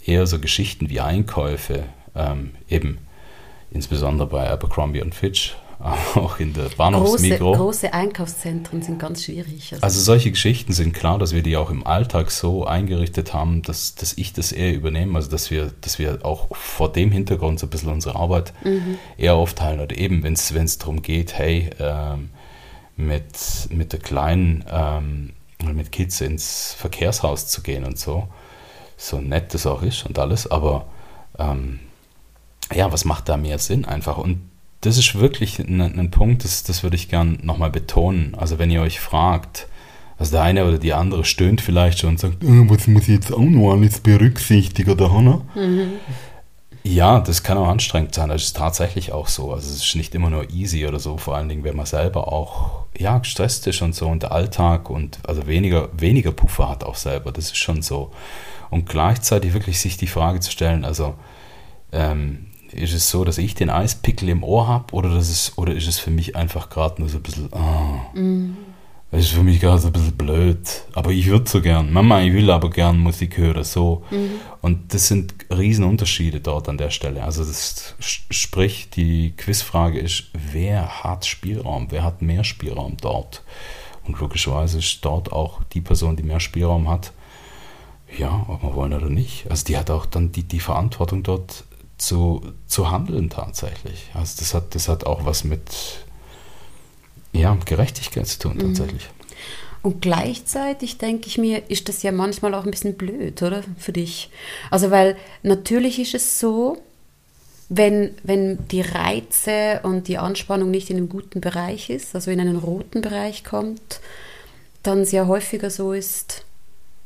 eher so Geschichten wie Einkäufe ähm, eben insbesondere bei Abercrombie und Fitch <laughs> auch in der Bahnhofsmikro. Große, große Einkaufszentren sind ganz schwierig. Also. also. solche Geschichten sind klar, dass wir die auch im Alltag so eingerichtet haben, dass, dass ich das eher übernehme, also dass wir, dass wir auch vor dem Hintergrund so ein bisschen unsere Arbeit mhm. eher aufteilen oder eben, wenn es darum geht, hey, ähm, mit, mit der Kleinen, ähm, mit Kids ins Verkehrshaus zu gehen und so, so nett das auch ist und alles, aber ähm, ja, was macht da mehr Sinn einfach? Und das ist wirklich ein, ein Punkt, das, das würde ich gern nochmal betonen. Also wenn ihr euch fragt, also der eine oder die andere stöhnt vielleicht schon und sagt, oh, was muss ich jetzt auch noch alles berücksichtigen oder Hannah? Mhm. Ja, das kann auch anstrengend sein. Das ist tatsächlich auch so. Also es ist nicht immer nur easy oder so, vor allen Dingen, wenn man selber auch ja, gestresst ist und so und der Alltag und also weniger, weniger Puffer hat auch selber. Das ist schon so. Und gleichzeitig wirklich sich die Frage zu stellen, also ähm, ist es so, dass ich den Eispickel im Ohr habe oder, oder ist es für mich einfach gerade nur so ein bisschen, ah, mm. Das ist für mich gerade so ein bisschen blöd. Aber ich würde so gern. Mama, ich will aber gern Musik hören, so. Mm. Und das sind Riesenunterschiede dort an der Stelle. Also das sprich, die Quizfrage ist, wer hat Spielraum? Wer hat mehr Spielraum dort? Und logischerweise ist dort auch die Person, die mehr Spielraum hat, ja, ob wir wollen oder nicht. Also die hat auch dann die, die Verantwortung dort zu, zu handeln tatsächlich. Also das hat, das hat auch was mit ja, Gerechtigkeit zu tun mhm. tatsächlich. Und gleichzeitig denke ich mir, ist das ja manchmal auch ein bisschen blöd, oder? Für dich. Also, weil natürlich ist es so, wenn, wenn die Reize und die Anspannung nicht in einem guten Bereich ist, also in einen roten Bereich kommt, dann es ja häufiger so ist,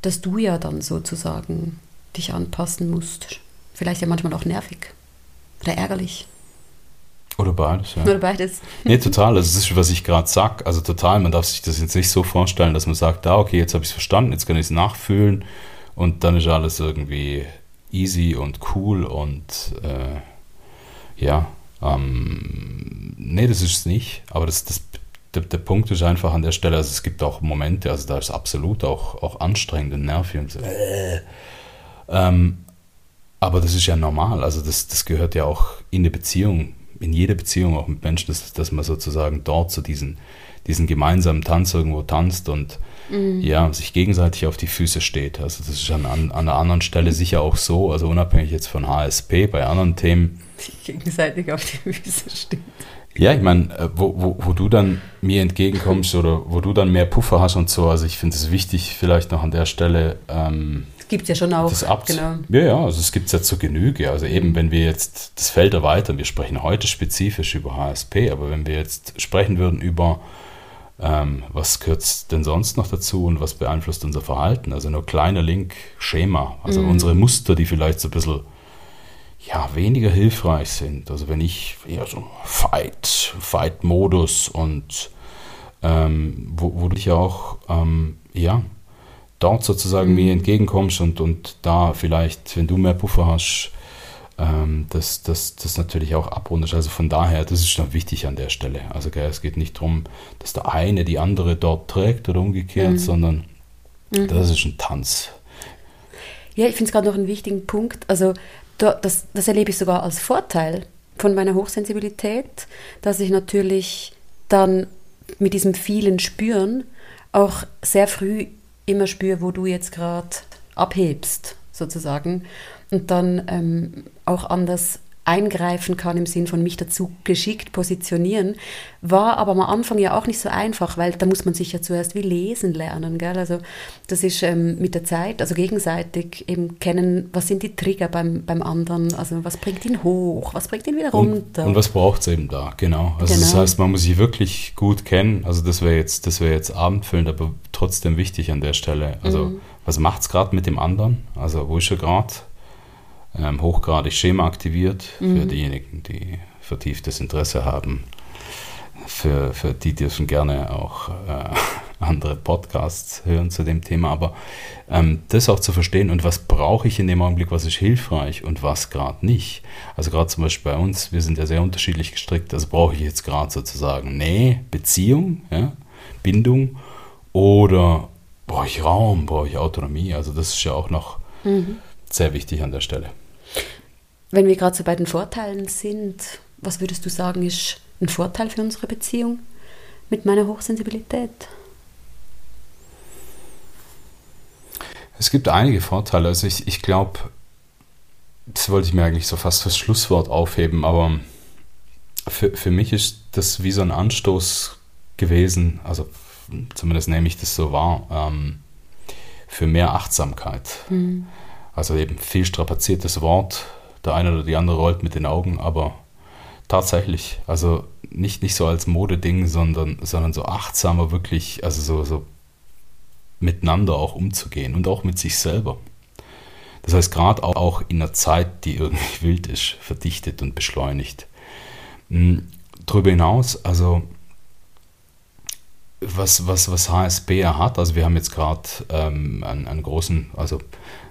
dass du ja dann sozusagen dich anpassen musst. Vielleicht ja manchmal auch nervig oder ärgerlich. Oder beides, ja. Oder beides. Nee, total. Also das ist, was ich gerade sage. Also total, man darf sich das jetzt nicht so vorstellen, dass man sagt, ah, okay, jetzt habe ich es verstanden, jetzt kann ich es nachfühlen und dann ist alles irgendwie easy und cool und äh, ja, ähm, nee, das ist es nicht. Aber das, das, der, der, Punkt ist einfach an der Stelle, also es gibt auch Momente, also da ist absolut auch, auch anstrengend und nervig und so. Äh, ähm, aber das ist ja normal. Also das, das gehört ja auch in eine Beziehung, in jede Beziehung auch mit Menschen, dass, dass man sozusagen dort so diesen, diesen gemeinsamen Tanz irgendwo tanzt und mhm. ja, sich gegenseitig auf die Füße steht. Also das ist an, an, einer anderen Stelle sicher auch so, also unabhängig jetzt von HSP, bei anderen Themen. Sich gegenseitig auf die Füße steht. Ja, ich meine, äh, wo, wo, wo du dann mir entgegenkommst oder wo du dann mehr Puffer hast und so, also ich finde es wichtig, vielleicht noch an der Stelle ähm, Gibt es ja schon auch. Das Abt, genau. Ja, ja, also es gibt es ja zur Genüge. Also eben, wenn wir jetzt das Feld erweitern, wir sprechen heute spezifisch über HSP, aber wenn wir jetzt sprechen würden über, ähm, was gehört denn sonst noch dazu und was beeinflusst unser Verhalten? Also nur kleiner Link, Schema, also mhm. unsere Muster, die vielleicht so ein bisschen ja, weniger hilfreich sind. Also wenn ich eher so Fight, Fight-Modus und ähm, wo, wo du dich auch ähm, ja, dort sozusagen mhm. mir entgegenkommst und, und da vielleicht, wenn du mehr Puffer hast, ähm, das, das, das natürlich auch abrundest. Also von daher, das ist noch wichtig an der Stelle. Also gell, es geht nicht darum, dass der eine die andere dort trägt oder umgekehrt, mhm. sondern mhm. das ist ein Tanz. Ja, ich finde es gerade noch einen wichtigen Punkt. Also das, das erlebe ich sogar als Vorteil von meiner Hochsensibilität, dass ich natürlich dann mit diesem vielen Spüren auch sehr früh immer spüre, wo du jetzt gerade abhebst, sozusagen. Und dann ähm, auch anders eingreifen kann im Sinn von mich dazu geschickt positionieren, war aber am Anfang ja auch nicht so einfach, weil da muss man sich ja zuerst wie lesen lernen. Gell? Also das ist ähm, mit der Zeit, also gegenseitig eben kennen, was sind die Trigger beim, beim anderen, also was bringt ihn hoch, was bringt ihn wieder runter. Und, und was braucht es eben da, genau. Also genau. das heißt, man muss sich wirklich gut kennen, also das wäre jetzt, das wäre jetzt abendfüllend, aber trotzdem wichtig an der Stelle. Also mhm. was macht es gerade mit dem anderen? Also wo ist er gerade? Ähm, hochgradig Schema aktiviert mhm. für diejenigen, die vertieftes Interesse haben. Für, für die dürfen gerne auch äh, <laughs> andere Podcasts hören zu dem Thema, aber ähm, das auch zu verstehen und was brauche ich in dem Augenblick, was ist hilfreich und was gerade nicht. Also gerade zum Beispiel bei uns, wir sind ja sehr unterschiedlich gestrickt, also brauche ich jetzt gerade sozusagen Nähe, Beziehung, ja? Bindung oder brauche ich Raum, brauche ich Autonomie? Also das ist ja auch noch mhm. sehr wichtig an der Stelle. Wenn wir gerade so bei den Vorteilen sind, was würdest du sagen, ist ein Vorteil für unsere Beziehung mit meiner Hochsensibilität? Es gibt einige Vorteile. Also ich, ich glaube, das wollte ich mir eigentlich so fast fürs Schlusswort aufheben, aber für, für mich ist das wie so ein Anstoß gewesen, also zumindest nehme ich das so wahr, ähm, für mehr Achtsamkeit. Mhm. Also eben viel strapaziertes Wort, der eine oder die andere rollt mit den Augen, aber tatsächlich, also nicht, nicht so als Modeding, sondern, sondern so achtsamer wirklich, also so, so miteinander auch umzugehen und auch mit sich selber. Das heißt, gerade auch, in einer Zeit, die irgendwie <laughs> wild ist, verdichtet und beschleunigt. Hm, darüber hinaus, also was, was, was HSB ja hat, also wir haben jetzt gerade ähm, einen, einen, großen, also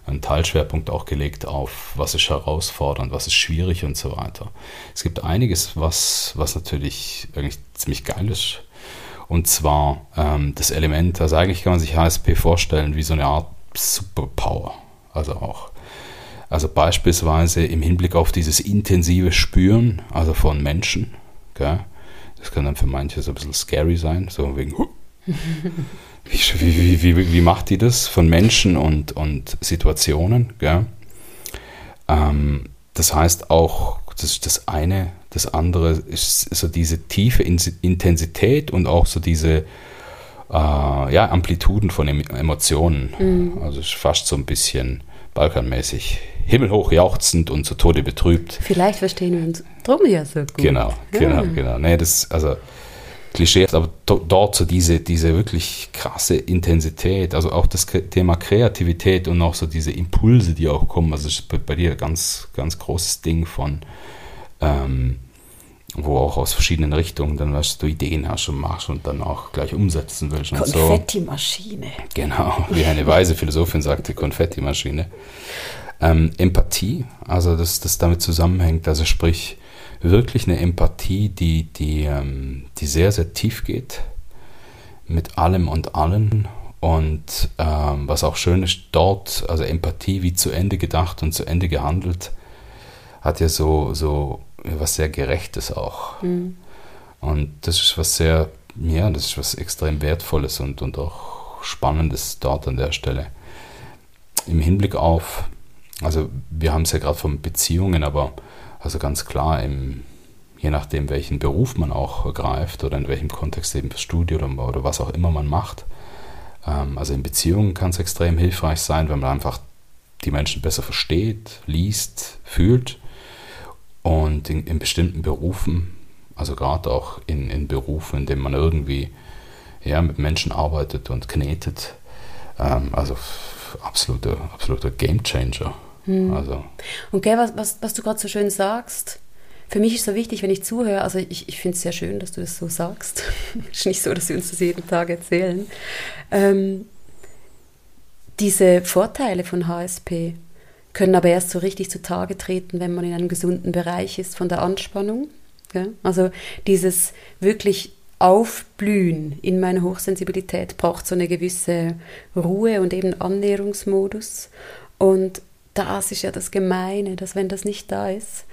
einen Teilschwerpunkt auch gelegt auf, was ist herausfordernd, was ist schwierig und so weiter. Es gibt einiges, was, was natürlich eigentlich ziemlich geil ist. Und zwar ähm, das Element, also eigentlich kann man sich HSP vorstellen wie so eine Art Superpower. Also auch, also beispielsweise im Hinblick auf dieses intensive Spüren, also von Menschen, gell? Das kann dann für manche so ein bisschen scary sein, so wegen, wie, wie, wie, wie, macht die das von Menschen und, und Situationen? Ähm, das heißt auch, das ist das eine, das andere ist so diese tiefe Intensität und auch so diese äh, ja, Amplituden von Emotionen. Mhm. Also ist fast so ein bisschen balkanmäßig himmelhoch jauchzend und zu Tode betrübt. Vielleicht verstehen wir uns drum ja so gut. Genau, ja. genau, genau. Nee, das, also Klischee, aber dort so diese, diese wirklich krasse Intensität, also auch das Thema Kreativität und auch so diese Impulse, die auch kommen, also ist bei, bei dir ein ganz, ganz großes Ding von, ähm, wo auch aus verschiedenen Richtungen dann was du Ideen hast und machst und dann auch gleich umsetzen willst. Konfetti-Maschine. So. Genau, wie eine weise Philosophin sagte, Konfetti-Maschine. Ähm, Empathie, also dass das damit zusammenhängt, also sprich wirklich eine Empathie, die, die, ähm, die sehr, sehr tief geht mit allem und allen. Und ähm, was auch schön ist, dort, also Empathie wie zu Ende gedacht und zu Ende gehandelt, hat ja so, so was sehr Gerechtes auch. Mhm. Und das ist was sehr, ja, das ist was extrem Wertvolles und, und auch Spannendes dort an der Stelle. Im Hinblick auf also wir haben es ja gerade von Beziehungen, aber also ganz klar, im, je nachdem, welchen Beruf man auch ergreift oder in welchem Kontext eben fürs Studium oder, oder was auch immer man macht. Ähm, also in Beziehungen kann es extrem hilfreich sein, wenn man einfach die Menschen besser versteht, liest, fühlt. Und in, in bestimmten Berufen, also gerade auch in, in Berufen, in denen man irgendwie ja, mit Menschen arbeitet und knetet, ähm, also absoluter, absoluter Game Changer. Hm. Also. Und gell, was, was, was du gerade so schön sagst, für mich ist so wichtig, wenn ich zuhöre, also ich, ich finde es sehr schön, dass du das so sagst. Es <laughs> ist nicht so, dass wir uns das jeden Tag erzählen. Ähm, diese Vorteile von HSP können aber erst so richtig zutage treten, wenn man in einem gesunden Bereich ist von der Anspannung. Gell? Also dieses wirklich Aufblühen in meiner Hochsensibilität braucht so eine gewisse Ruhe und eben Annäherungsmodus. Und das ist ja das Gemeine, dass wenn das nicht da ist,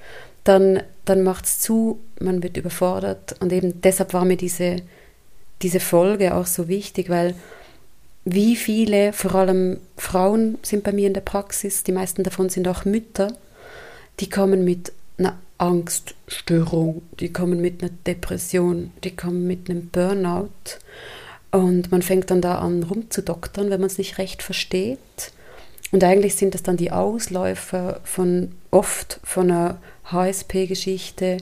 dann, dann macht es zu, man wird überfordert. Und eben deshalb war mir diese, diese Folge auch so wichtig, weil wie viele, vor allem Frauen sind bei mir in der Praxis, die meisten davon sind auch Mütter, die kommen mit einer Angststörung, die kommen mit einer Depression, die kommen mit einem Burnout. Und man fängt dann da an rumzudoktern, wenn man es nicht recht versteht. Und eigentlich sind das dann die Ausläufer von oft von einer HSP-Geschichte,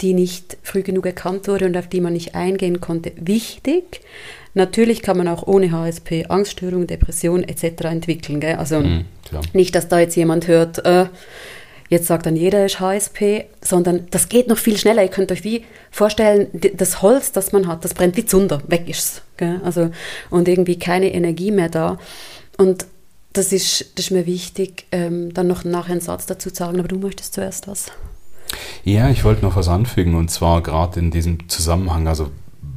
die nicht früh genug erkannt wurde und auf die man nicht eingehen konnte. Wichtig, natürlich kann man auch ohne HSP Angststörung, Depression etc. entwickeln. Gell? Also mhm, nicht, dass da jetzt jemand hört, äh, jetzt sagt dann jeder ist HSP, sondern das geht noch viel schneller. Ihr könnt euch wie vorstellen, das Holz, das man hat, das brennt wie Zunder, weg ist's. Gell? Also, und irgendwie keine Energie mehr da. Und das ist, das ist mir wichtig, ähm, dann noch nachher einen Satz dazu zu sagen, aber du möchtest zuerst was. Ja, ich wollte noch was anfügen und zwar gerade in diesem Zusammenhang, also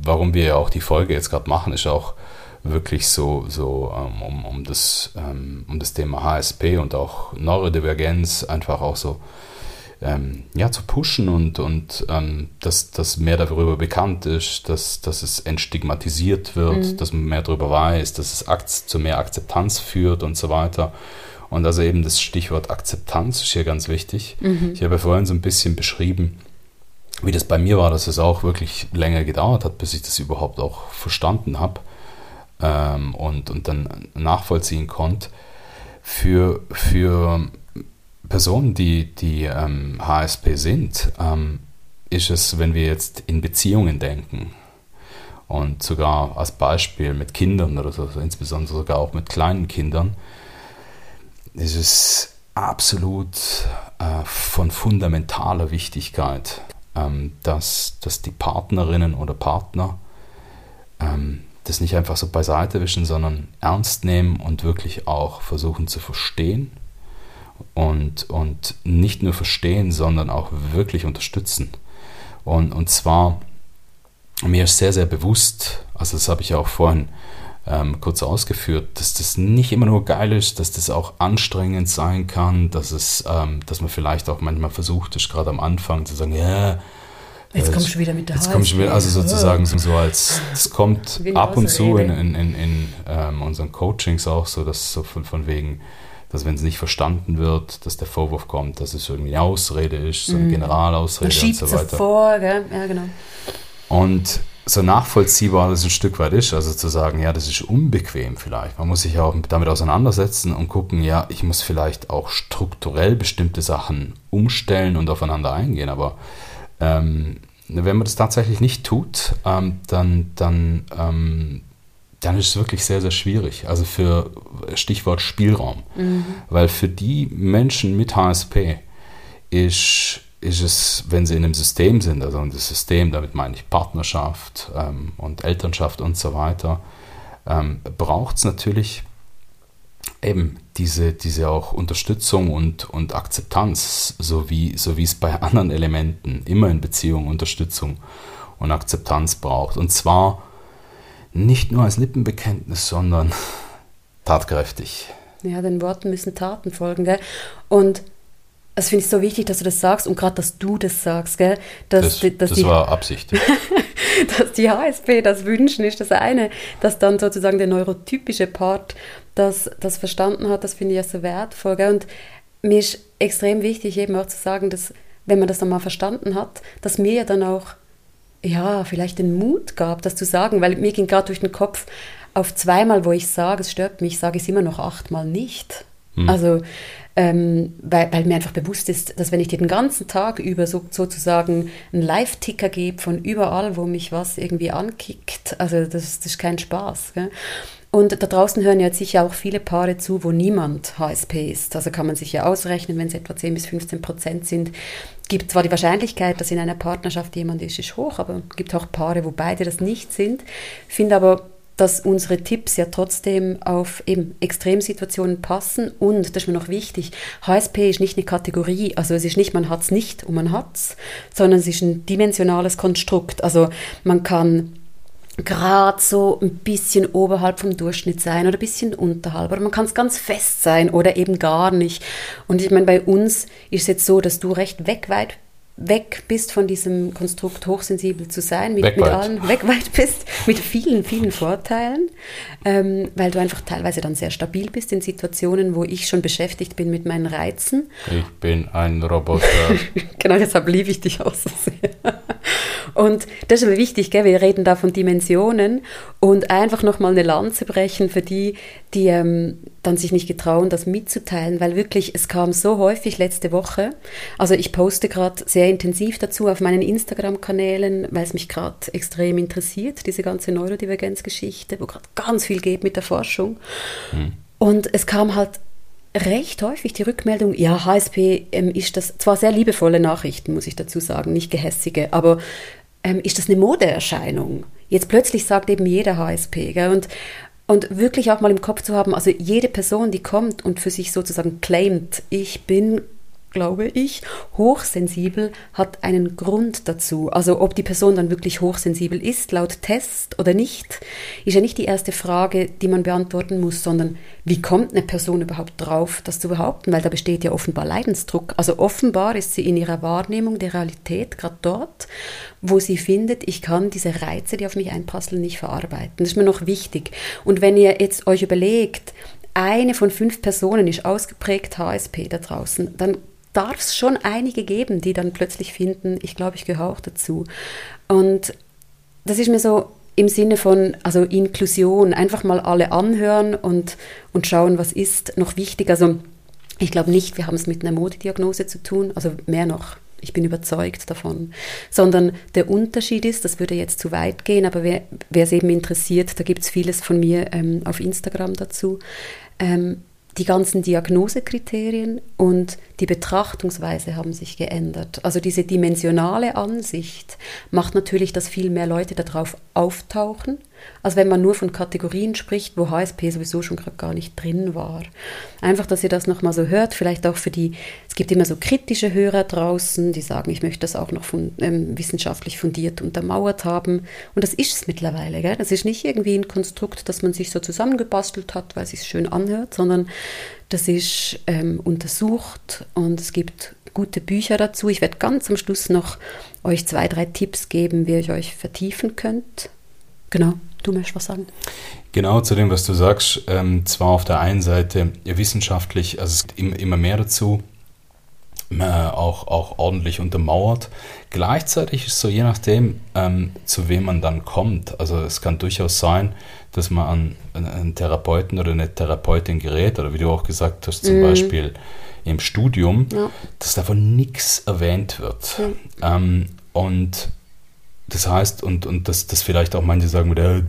warum wir ja auch die Folge jetzt gerade machen, ist auch wirklich so, so ähm, um, um, das, ähm, um das Thema HSP und auch Neurodivergenz einfach auch so ähm, ja, zu pushen und, und ähm, dass, dass mehr darüber bekannt ist, dass, dass es entstigmatisiert wird, mhm. dass man mehr darüber weiß, dass es zu mehr Akzeptanz führt und so weiter. Und also eben das Stichwort Akzeptanz ist hier ganz wichtig. Mhm. Ich habe ja vorhin so ein bisschen beschrieben, wie das bei mir war, dass es auch wirklich länger gedauert hat, bis ich das überhaupt auch verstanden habe ähm, und, und dann nachvollziehen konnte. Für, für Personen, die, die ähm, HSP sind, ähm, ist es, wenn wir jetzt in Beziehungen denken und sogar als Beispiel mit Kindern oder so, insbesondere sogar auch mit kleinen Kindern, ist es absolut äh, von fundamentaler Wichtigkeit, ähm, dass, dass die Partnerinnen oder Partner ähm, das nicht einfach so beiseite wischen, sondern ernst nehmen und wirklich auch versuchen zu verstehen und, und nicht nur verstehen, sondern auch wirklich unterstützen. Und, und zwar, mir ist sehr, sehr bewusst, also das habe ich auch vorhin ähm, kurz ausgeführt, dass das nicht immer nur geil ist, dass das auch anstrengend sein kann, dass, es, ähm, dass man vielleicht auch manchmal versucht ist, gerade am Anfang zu sagen, ja, Jetzt kommst du wieder mit der Jetzt kommst du wieder, also sozusagen so als, es kommt ab und zu in, in, in, in ähm, unseren Coachings auch so, dass so von, von wegen, dass wenn es nicht verstanden wird, dass der Vorwurf kommt, dass es irgendwie eine Ausrede ist, so eine mhm. Generalausrede und so weiter. vor, gell? Ja, genau. Und so nachvollziehbar das ein Stück weit ist, also zu sagen, ja, das ist unbequem vielleicht. Man muss sich auch damit auseinandersetzen und gucken, ja, ich muss vielleicht auch strukturell bestimmte Sachen umstellen und aufeinander eingehen, aber ähm, wenn man das tatsächlich nicht tut, ähm, dann, dann, ähm, dann ist es wirklich sehr, sehr schwierig. Also für Stichwort Spielraum. Mhm. Weil für die Menschen mit HSP ist ist es, wenn sie in einem System sind, also das System, damit meine ich Partnerschaft ähm, und Elternschaft und so weiter, ähm, braucht es natürlich eben diese, diese auch Unterstützung und, und Akzeptanz, so wie, so es bei anderen Elementen immer in Beziehung Unterstützung und Akzeptanz braucht. Und zwar nicht nur als Lippenbekenntnis, sondern <laughs> tatkräftig. Ja, den Worten müssen Taten folgen. Gell? Und das finde ich so wichtig, dass du das sagst und gerade, dass du das sagst, gell? Dass, das, dass das die, war Absicht. <laughs> dass die HSP das wünschen, ist das eine. Dass dann sozusagen der neurotypische Part das, das verstanden hat, das finde ich ja so wertvoll. Gell? Und mir ist extrem wichtig, eben auch zu sagen, dass, wenn man das dann mal verstanden hat, dass mir ja dann auch, ja, vielleicht den Mut gab, das zu sagen, weil mir ging gerade durch den Kopf, auf zweimal, wo ich sage, es stört mich, sage ich es immer noch achtmal nicht. Mhm. Also ähm, weil, weil, mir einfach bewusst ist, dass wenn ich dir den ganzen Tag über so, sozusagen einen Live-Ticker gebe von überall, wo mich was irgendwie ankickt, also das, das ist kein Spaß. Gell? Und da draußen hören ja sicher auch viele Paare zu, wo niemand HSP ist. Also kann man sich ja ausrechnen, wenn es etwa 10 bis 15 Prozent sind, gibt zwar die Wahrscheinlichkeit, dass in einer Partnerschaft jemand ist, ist hoch, aber gibt auch Paare, wo beide das nicht sind. Finde aber dass unsere Tipps ja trotzdem auf eben Extremsituationen passen und, das ist mir noch wichtig, HSP ist nicht eine Kategorie, also es ist nicht, man hat es nicht und man hat es, sondern es ist ein dimensionales Konstrukt. Also man kann gerade so ein bisschen oberhalb vom Durchschnitt sein oder ein bisschen unterhalb. Oder man kann es ganz fest sein oder eben gar nicht. Und ich meine, bei uns ist es jetzt so, dass du recht weg weit weg bist von diesem Konstrukt hochsensibel zu sein, mit, mit allen wegweit bist, mit vielen, vielen Vorteilen, ähm, weil du einfach teilweise dann sehr stabil bist in Situationen, wo ich schon beschäftigt bin mit meinen Reizen. Ich bin ein Roboter. <laughs> genau, deshalb liebe ich dich auch so sehr. Und das ist aber wichtig, gell? wir reden da von Dimensionen und einfach nochmal eine Lanze brechen für die, die ähm, dann sich nicht getrauen, das mitzuteilen, weil wirklich, es kam so häufig letzte Woche. Also ich poste gerade sehr intensiv dazu auf meinen Instagram-Kanälen, weil es mich gerade extrem interessiert, diese ganze Neurodivergenz-Geschichte, wo gerade ganz viel geht mit der Forschung. Mhm. Und es kam halt recht häufig die Rückmeldung, ja, HSP ähm, ist das, zwar sehr liebevolle Nachrichten, muss ich dazu sagen, nicht gehässige, aber ähm, ist das eine Modeerscheinung? Jetzt plötzlich sagt eben jeder HSP. Gell? Und, und wirklich auch mal im Kopf zu haben, also jede Person, die kommt und für sich sozusagen claimt, ich bin glaube ich. Hochsensibel hat einen Grund dazu. Also ob die Person dann wirklich hochsensibel ist, laut Test oder nicht, ist ja nicht die erste Frage, die man beantworten muss, sondern wie kommt eine Person überhaupt drauf, das zu behaupten? Weil da besteht ja offenbar Leidensdruck. Also offenbar ist sie in ihrer Wahrnehmung der Realität gerade dort, wo sie findet, ich kann diese Reize, die auf mich einprasseln, nicht verarbeiten. Das ist mir noch wichtig. Und wenn ihr jetzt euch überlegt, eine von fünf Personen ist ausgeprägt HSP da draußen, dann darf es schon einige geben, die dann plötzlich finden, ich glaube, ich gehöre auch dazu. Und das ist mir so im Sinne von, also Inklusion, einfach mal alle anhören und, und schauen, was ist noch wichtig. Also ich glaube nicht, wir haben es mit einer Modediagnose zu tun, also mehr noch. Ich bin überzeugt davon. Sondern der Unterschied ist, das würde jetzt zu weit gehen, aber wer, es eben interessiert, da gibt es vieles von mir ähm, auf Instagram dazu. Ähm, die ganzen Diagnosekriterien und die Betrachtungsweise haben sich geändert. Also diese dimensionale Ansicht macht natürlich, dass viel mehr Leute darauf auftauchen als wenn man nur von Kategorien spricht, wo HSP sowieso schon gar nicht drin war. Einfach, dass ihr das nochmal so hört, vielleicht auch für die, es gibt immer so kritische Hörer draußen, die sagen, ich möchte das auch noch von, ähm, wissenschaftlich fundiert untermauert haben. Und das ist es mittlerweile. Gell? Das ist nicht irgendwie ein Konstrukt, das man sich so zusammengebastelt hat, weil es sich schön anhört, sondern das ist ähm, untersucht und es gibt gute Bücher dazu. Ich werde ganz am Schluss noch euch zwei, drei Tipps geben, wie ihr euch vertiefen könnt. Genau, du möchtest was sagen. Genau zu dem, was du sagst. Ähm, zwar auf der einen Seite wissenschaftlich, also es gibt immer mehr dazu, äh, auch, auch ordentlich untermauert. Gleichzeitig ist es so, je nachdem, ähm, zu wem man dann kommt. Also es kann durchaus sein, dass man an einen Therapeuten oder eine Therapeutin gerät, oder wie du auch gesagt hast, zum mm. Beispiel im Studium, ja. dass davon nichts erwähnt wird. Ja. Ähm, und das heißt, und, und dass das vielleicht auch manche sagen, äh,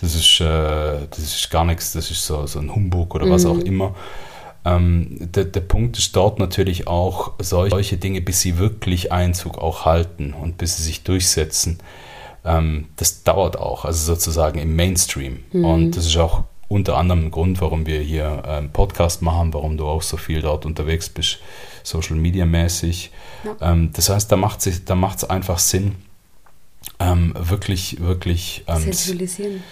das, ist, äh, das ist gar nichts, das ist so, so ein Humbug oder was mhm. auch immer. Ähm, der, der Punkt ist dort natürlich auch, solche Dinge, bis sie wirklich Einzug auch halten und bis sie sich durchsetzen, ähm, das dauert auch, also sozusagen im Mainstream. Mhm. Und das ist auch unter anderem ein Grund, warum wir hier einen ähm, Podcast machen, warum du auch so viel dort unterwegs bist, Social Media mäßig. Ja. Ähm, das heißt, da macht es da einfach Sinn, ähm, wirklich, wirklich ähm, sensibilisieren.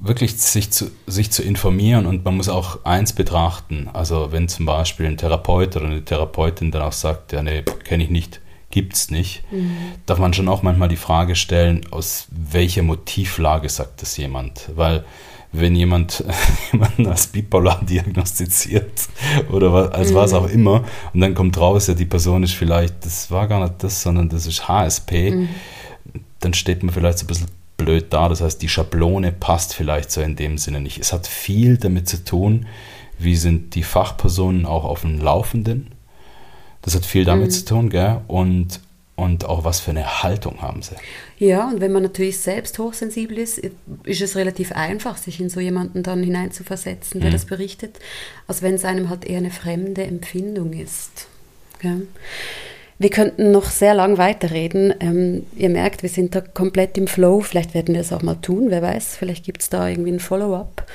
Wirklich sich zu, sich zu informieren und man muss auch eins betrachten. Also wenn zum Beispiel ein Therapeut oder eine Therapeutin dann auch sagt, ja, nee, kenne ich nicht, gibt es nicht, mhm. darf man schon auch manchmal die Frage stellen, aus welcher Motivlage sagt das jemand? Weil wenn jemand <laughs> jemanden als bipolar diagnostiziert oder was, als mhm. was auch immer und dann kommt raus, ja, die Person ist vielleicht, das war gar nicht das, sondern das ist HSP, mhm dann steht man vielleicht so ein bisschen blöd da. Das heißt, die Schablone passt vielleicht so in dem Sinne nicht. Es hat viel damit zu tun, wie sind die Fachpersonen auch auf dem Laufenden. Das hat viel damit mhm. zu tun, gell? Und, und auch was für eine Haltung haben sie. Ja, und wenn man natürlich selbst hochsensibel ist, ist es relativ einfach, sich in so jemanden dann hineinzuversetzen, der mhm. das berichtet, als wenn es einem halt eher eine fremde Empfindung ist. Gell? Wir könnten noch sehr lang weiterreden. Ähm, ihr merkt, wir sind da komplett im Flow. Vielleicht werden wir es auch mal tun, wer weiß. Vielleicht gibt es da irgendwie ein Follow-up.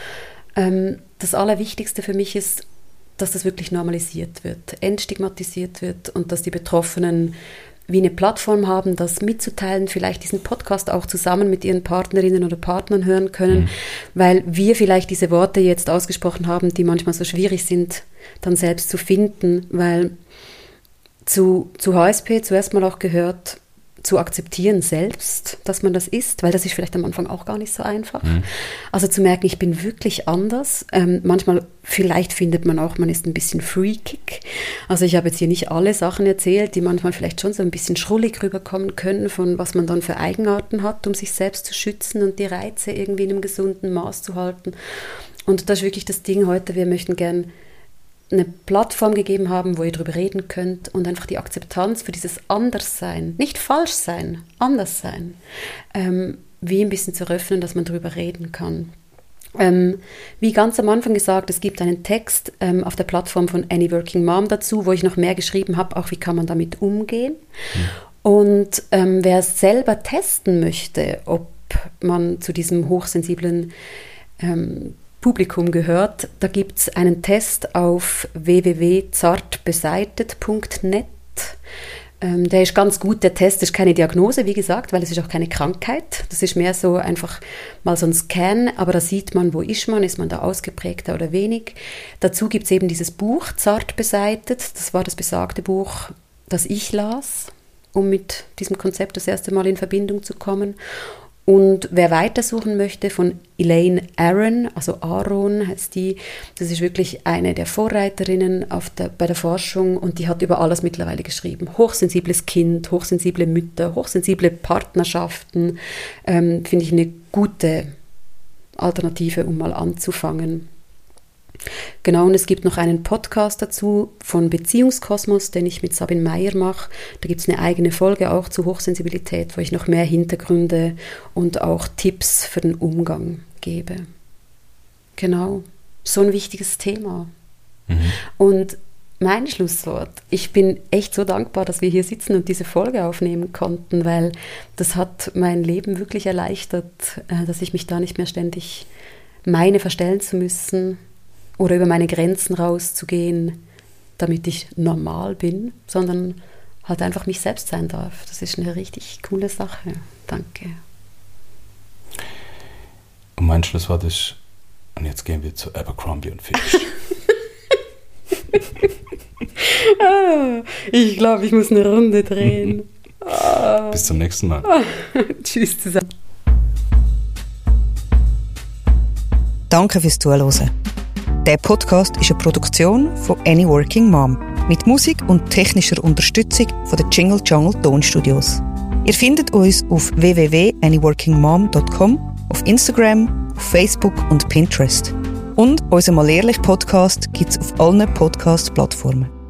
Ähm, das Allerwichtigste für mich ist, dass das wirklich normalisiert wird, entstigmatisiert wird und dass die Betroffenen wie eine Plattform haben, das mitzuteilen, vielleicht diesen Podcast auch zusammen mit ihren Partnerinnen oder Partnern hören können, mhm. weil wir vielleicht diese Worte jetzt ausgesprochen haben, die manchmal so schwierig sind, dann selbst zu finden, weil zu, zu HSP zuerst mal auch gehört, zu akzeptieren selbst, dass man das ist, weil das ist vielleicht am Anfang auch gar nicht so einfach. Mhm. Also zu merken, ich bin wirklich anders. Ähm, manchmal, vielleicht findet man auch, man ist ein bisschen freakig. Also ich habe jetzt hier nicht alle Sachen erzählt, die manchmal vielleicht schon so ein bisschen schrullig rüberkommen können, von was man dann für Eigenarten hat, um sich selbst zu schützen und die Reize irgendwie in einem gesunden Maß zu halten. Und das ist wirklich das Ding heute, wir möchten gern eine Plattform gegeben haben, wo ihr darüber reden könnt und einfach die Akzeptanz für dieses Anderssein, nicht falsch sein, anders sein, ähm, wie ein bisschen zu öffnen, dass man darüber reden kann. Ähm, wie ganz am Anfang gesagt, es gibt einen Text ähm, auf der Plattform von Any Working Mom dazu, wo ich noch mehr geschrieben habe, auch wie kann man damit umgehen. Mhm. Und ähm, wer es selber testen möchte, ob man zu diesem hochsensiblen ähm, Publikum gehört, da gibt es einen Test auf www.zartbeseitet.net. Ähm, der ist ganz gut. Der Test ist keine Diagnose, wie gesagt, weil es ist auch keine Krankheit. Das ist mehr so einfach mal so ein Scan, aber da sieht man, wo ist man, ist man da ausgeprägter oder wenig. Dazu gibt es eben dieses Buch Zart beseitet. Das war das besagte Buch, das ich las, um mit diesem Konzept das erste Mal in Verbindung zu kommen. Und wer weitersuchen möchte, von Elaine Aaron, also Aaron heißt die, das ist wirklich eine der Vorreiterinnen der, bei der Forschung und die hat über alles mittlerweile geschrieben. Hochsensibles Kind, hochsensible Mütter, hochsensible Partnerschaften, ähm, finde ich eine gute Alternative, um mal anzufangen. Genau, und es gibt noch einen Podcast dazu von Beziehungskosmos, den ich mit Sabine Meyer mache. Da gibt es eine eigene Folge auch zu Hochsensibilität, wo ich noch mehr Hintergründe und auch Tipps für den Umgang gebe. Genau, so ein wichtiges Thema. Mhm. Und mein Schlusswort. Ich bin echt so dankbar, dass wir hier sitzen und diese Folge aufnehmen konnten, weil das hat mein Leben wirklich erleichtert, äh, dass ich mich da nicht mehr ständig meine verstellen zu müssen, oder über meine Grenzen rauszugehen, damit ich normal bin, sondern halt einfach mich selbst sein darf. Das ist eine richtig coole Sache. Danke. Und mein Schlusswort ist, und jetzt gehen wir zu Abercrombie und Fitch. <laughs> ah, ich glaube, ich muss eine Runde drehen. Bis zum nächsten Mal. <laughs> Tschüss zusammen. Danke fürs Zuhören. Der Podcast ist eine Produktion von Any Working Mom mit Musik und technischer Unterstützung von den Jingle Jungle Tonstudios. Ihr findet uns auf www.anyworkingmom.com, auf Instagram, auf Facebook und Pinterest. Und unser Mal Ehrlich Podcast gibt es auf allen Podcast-Plattformen.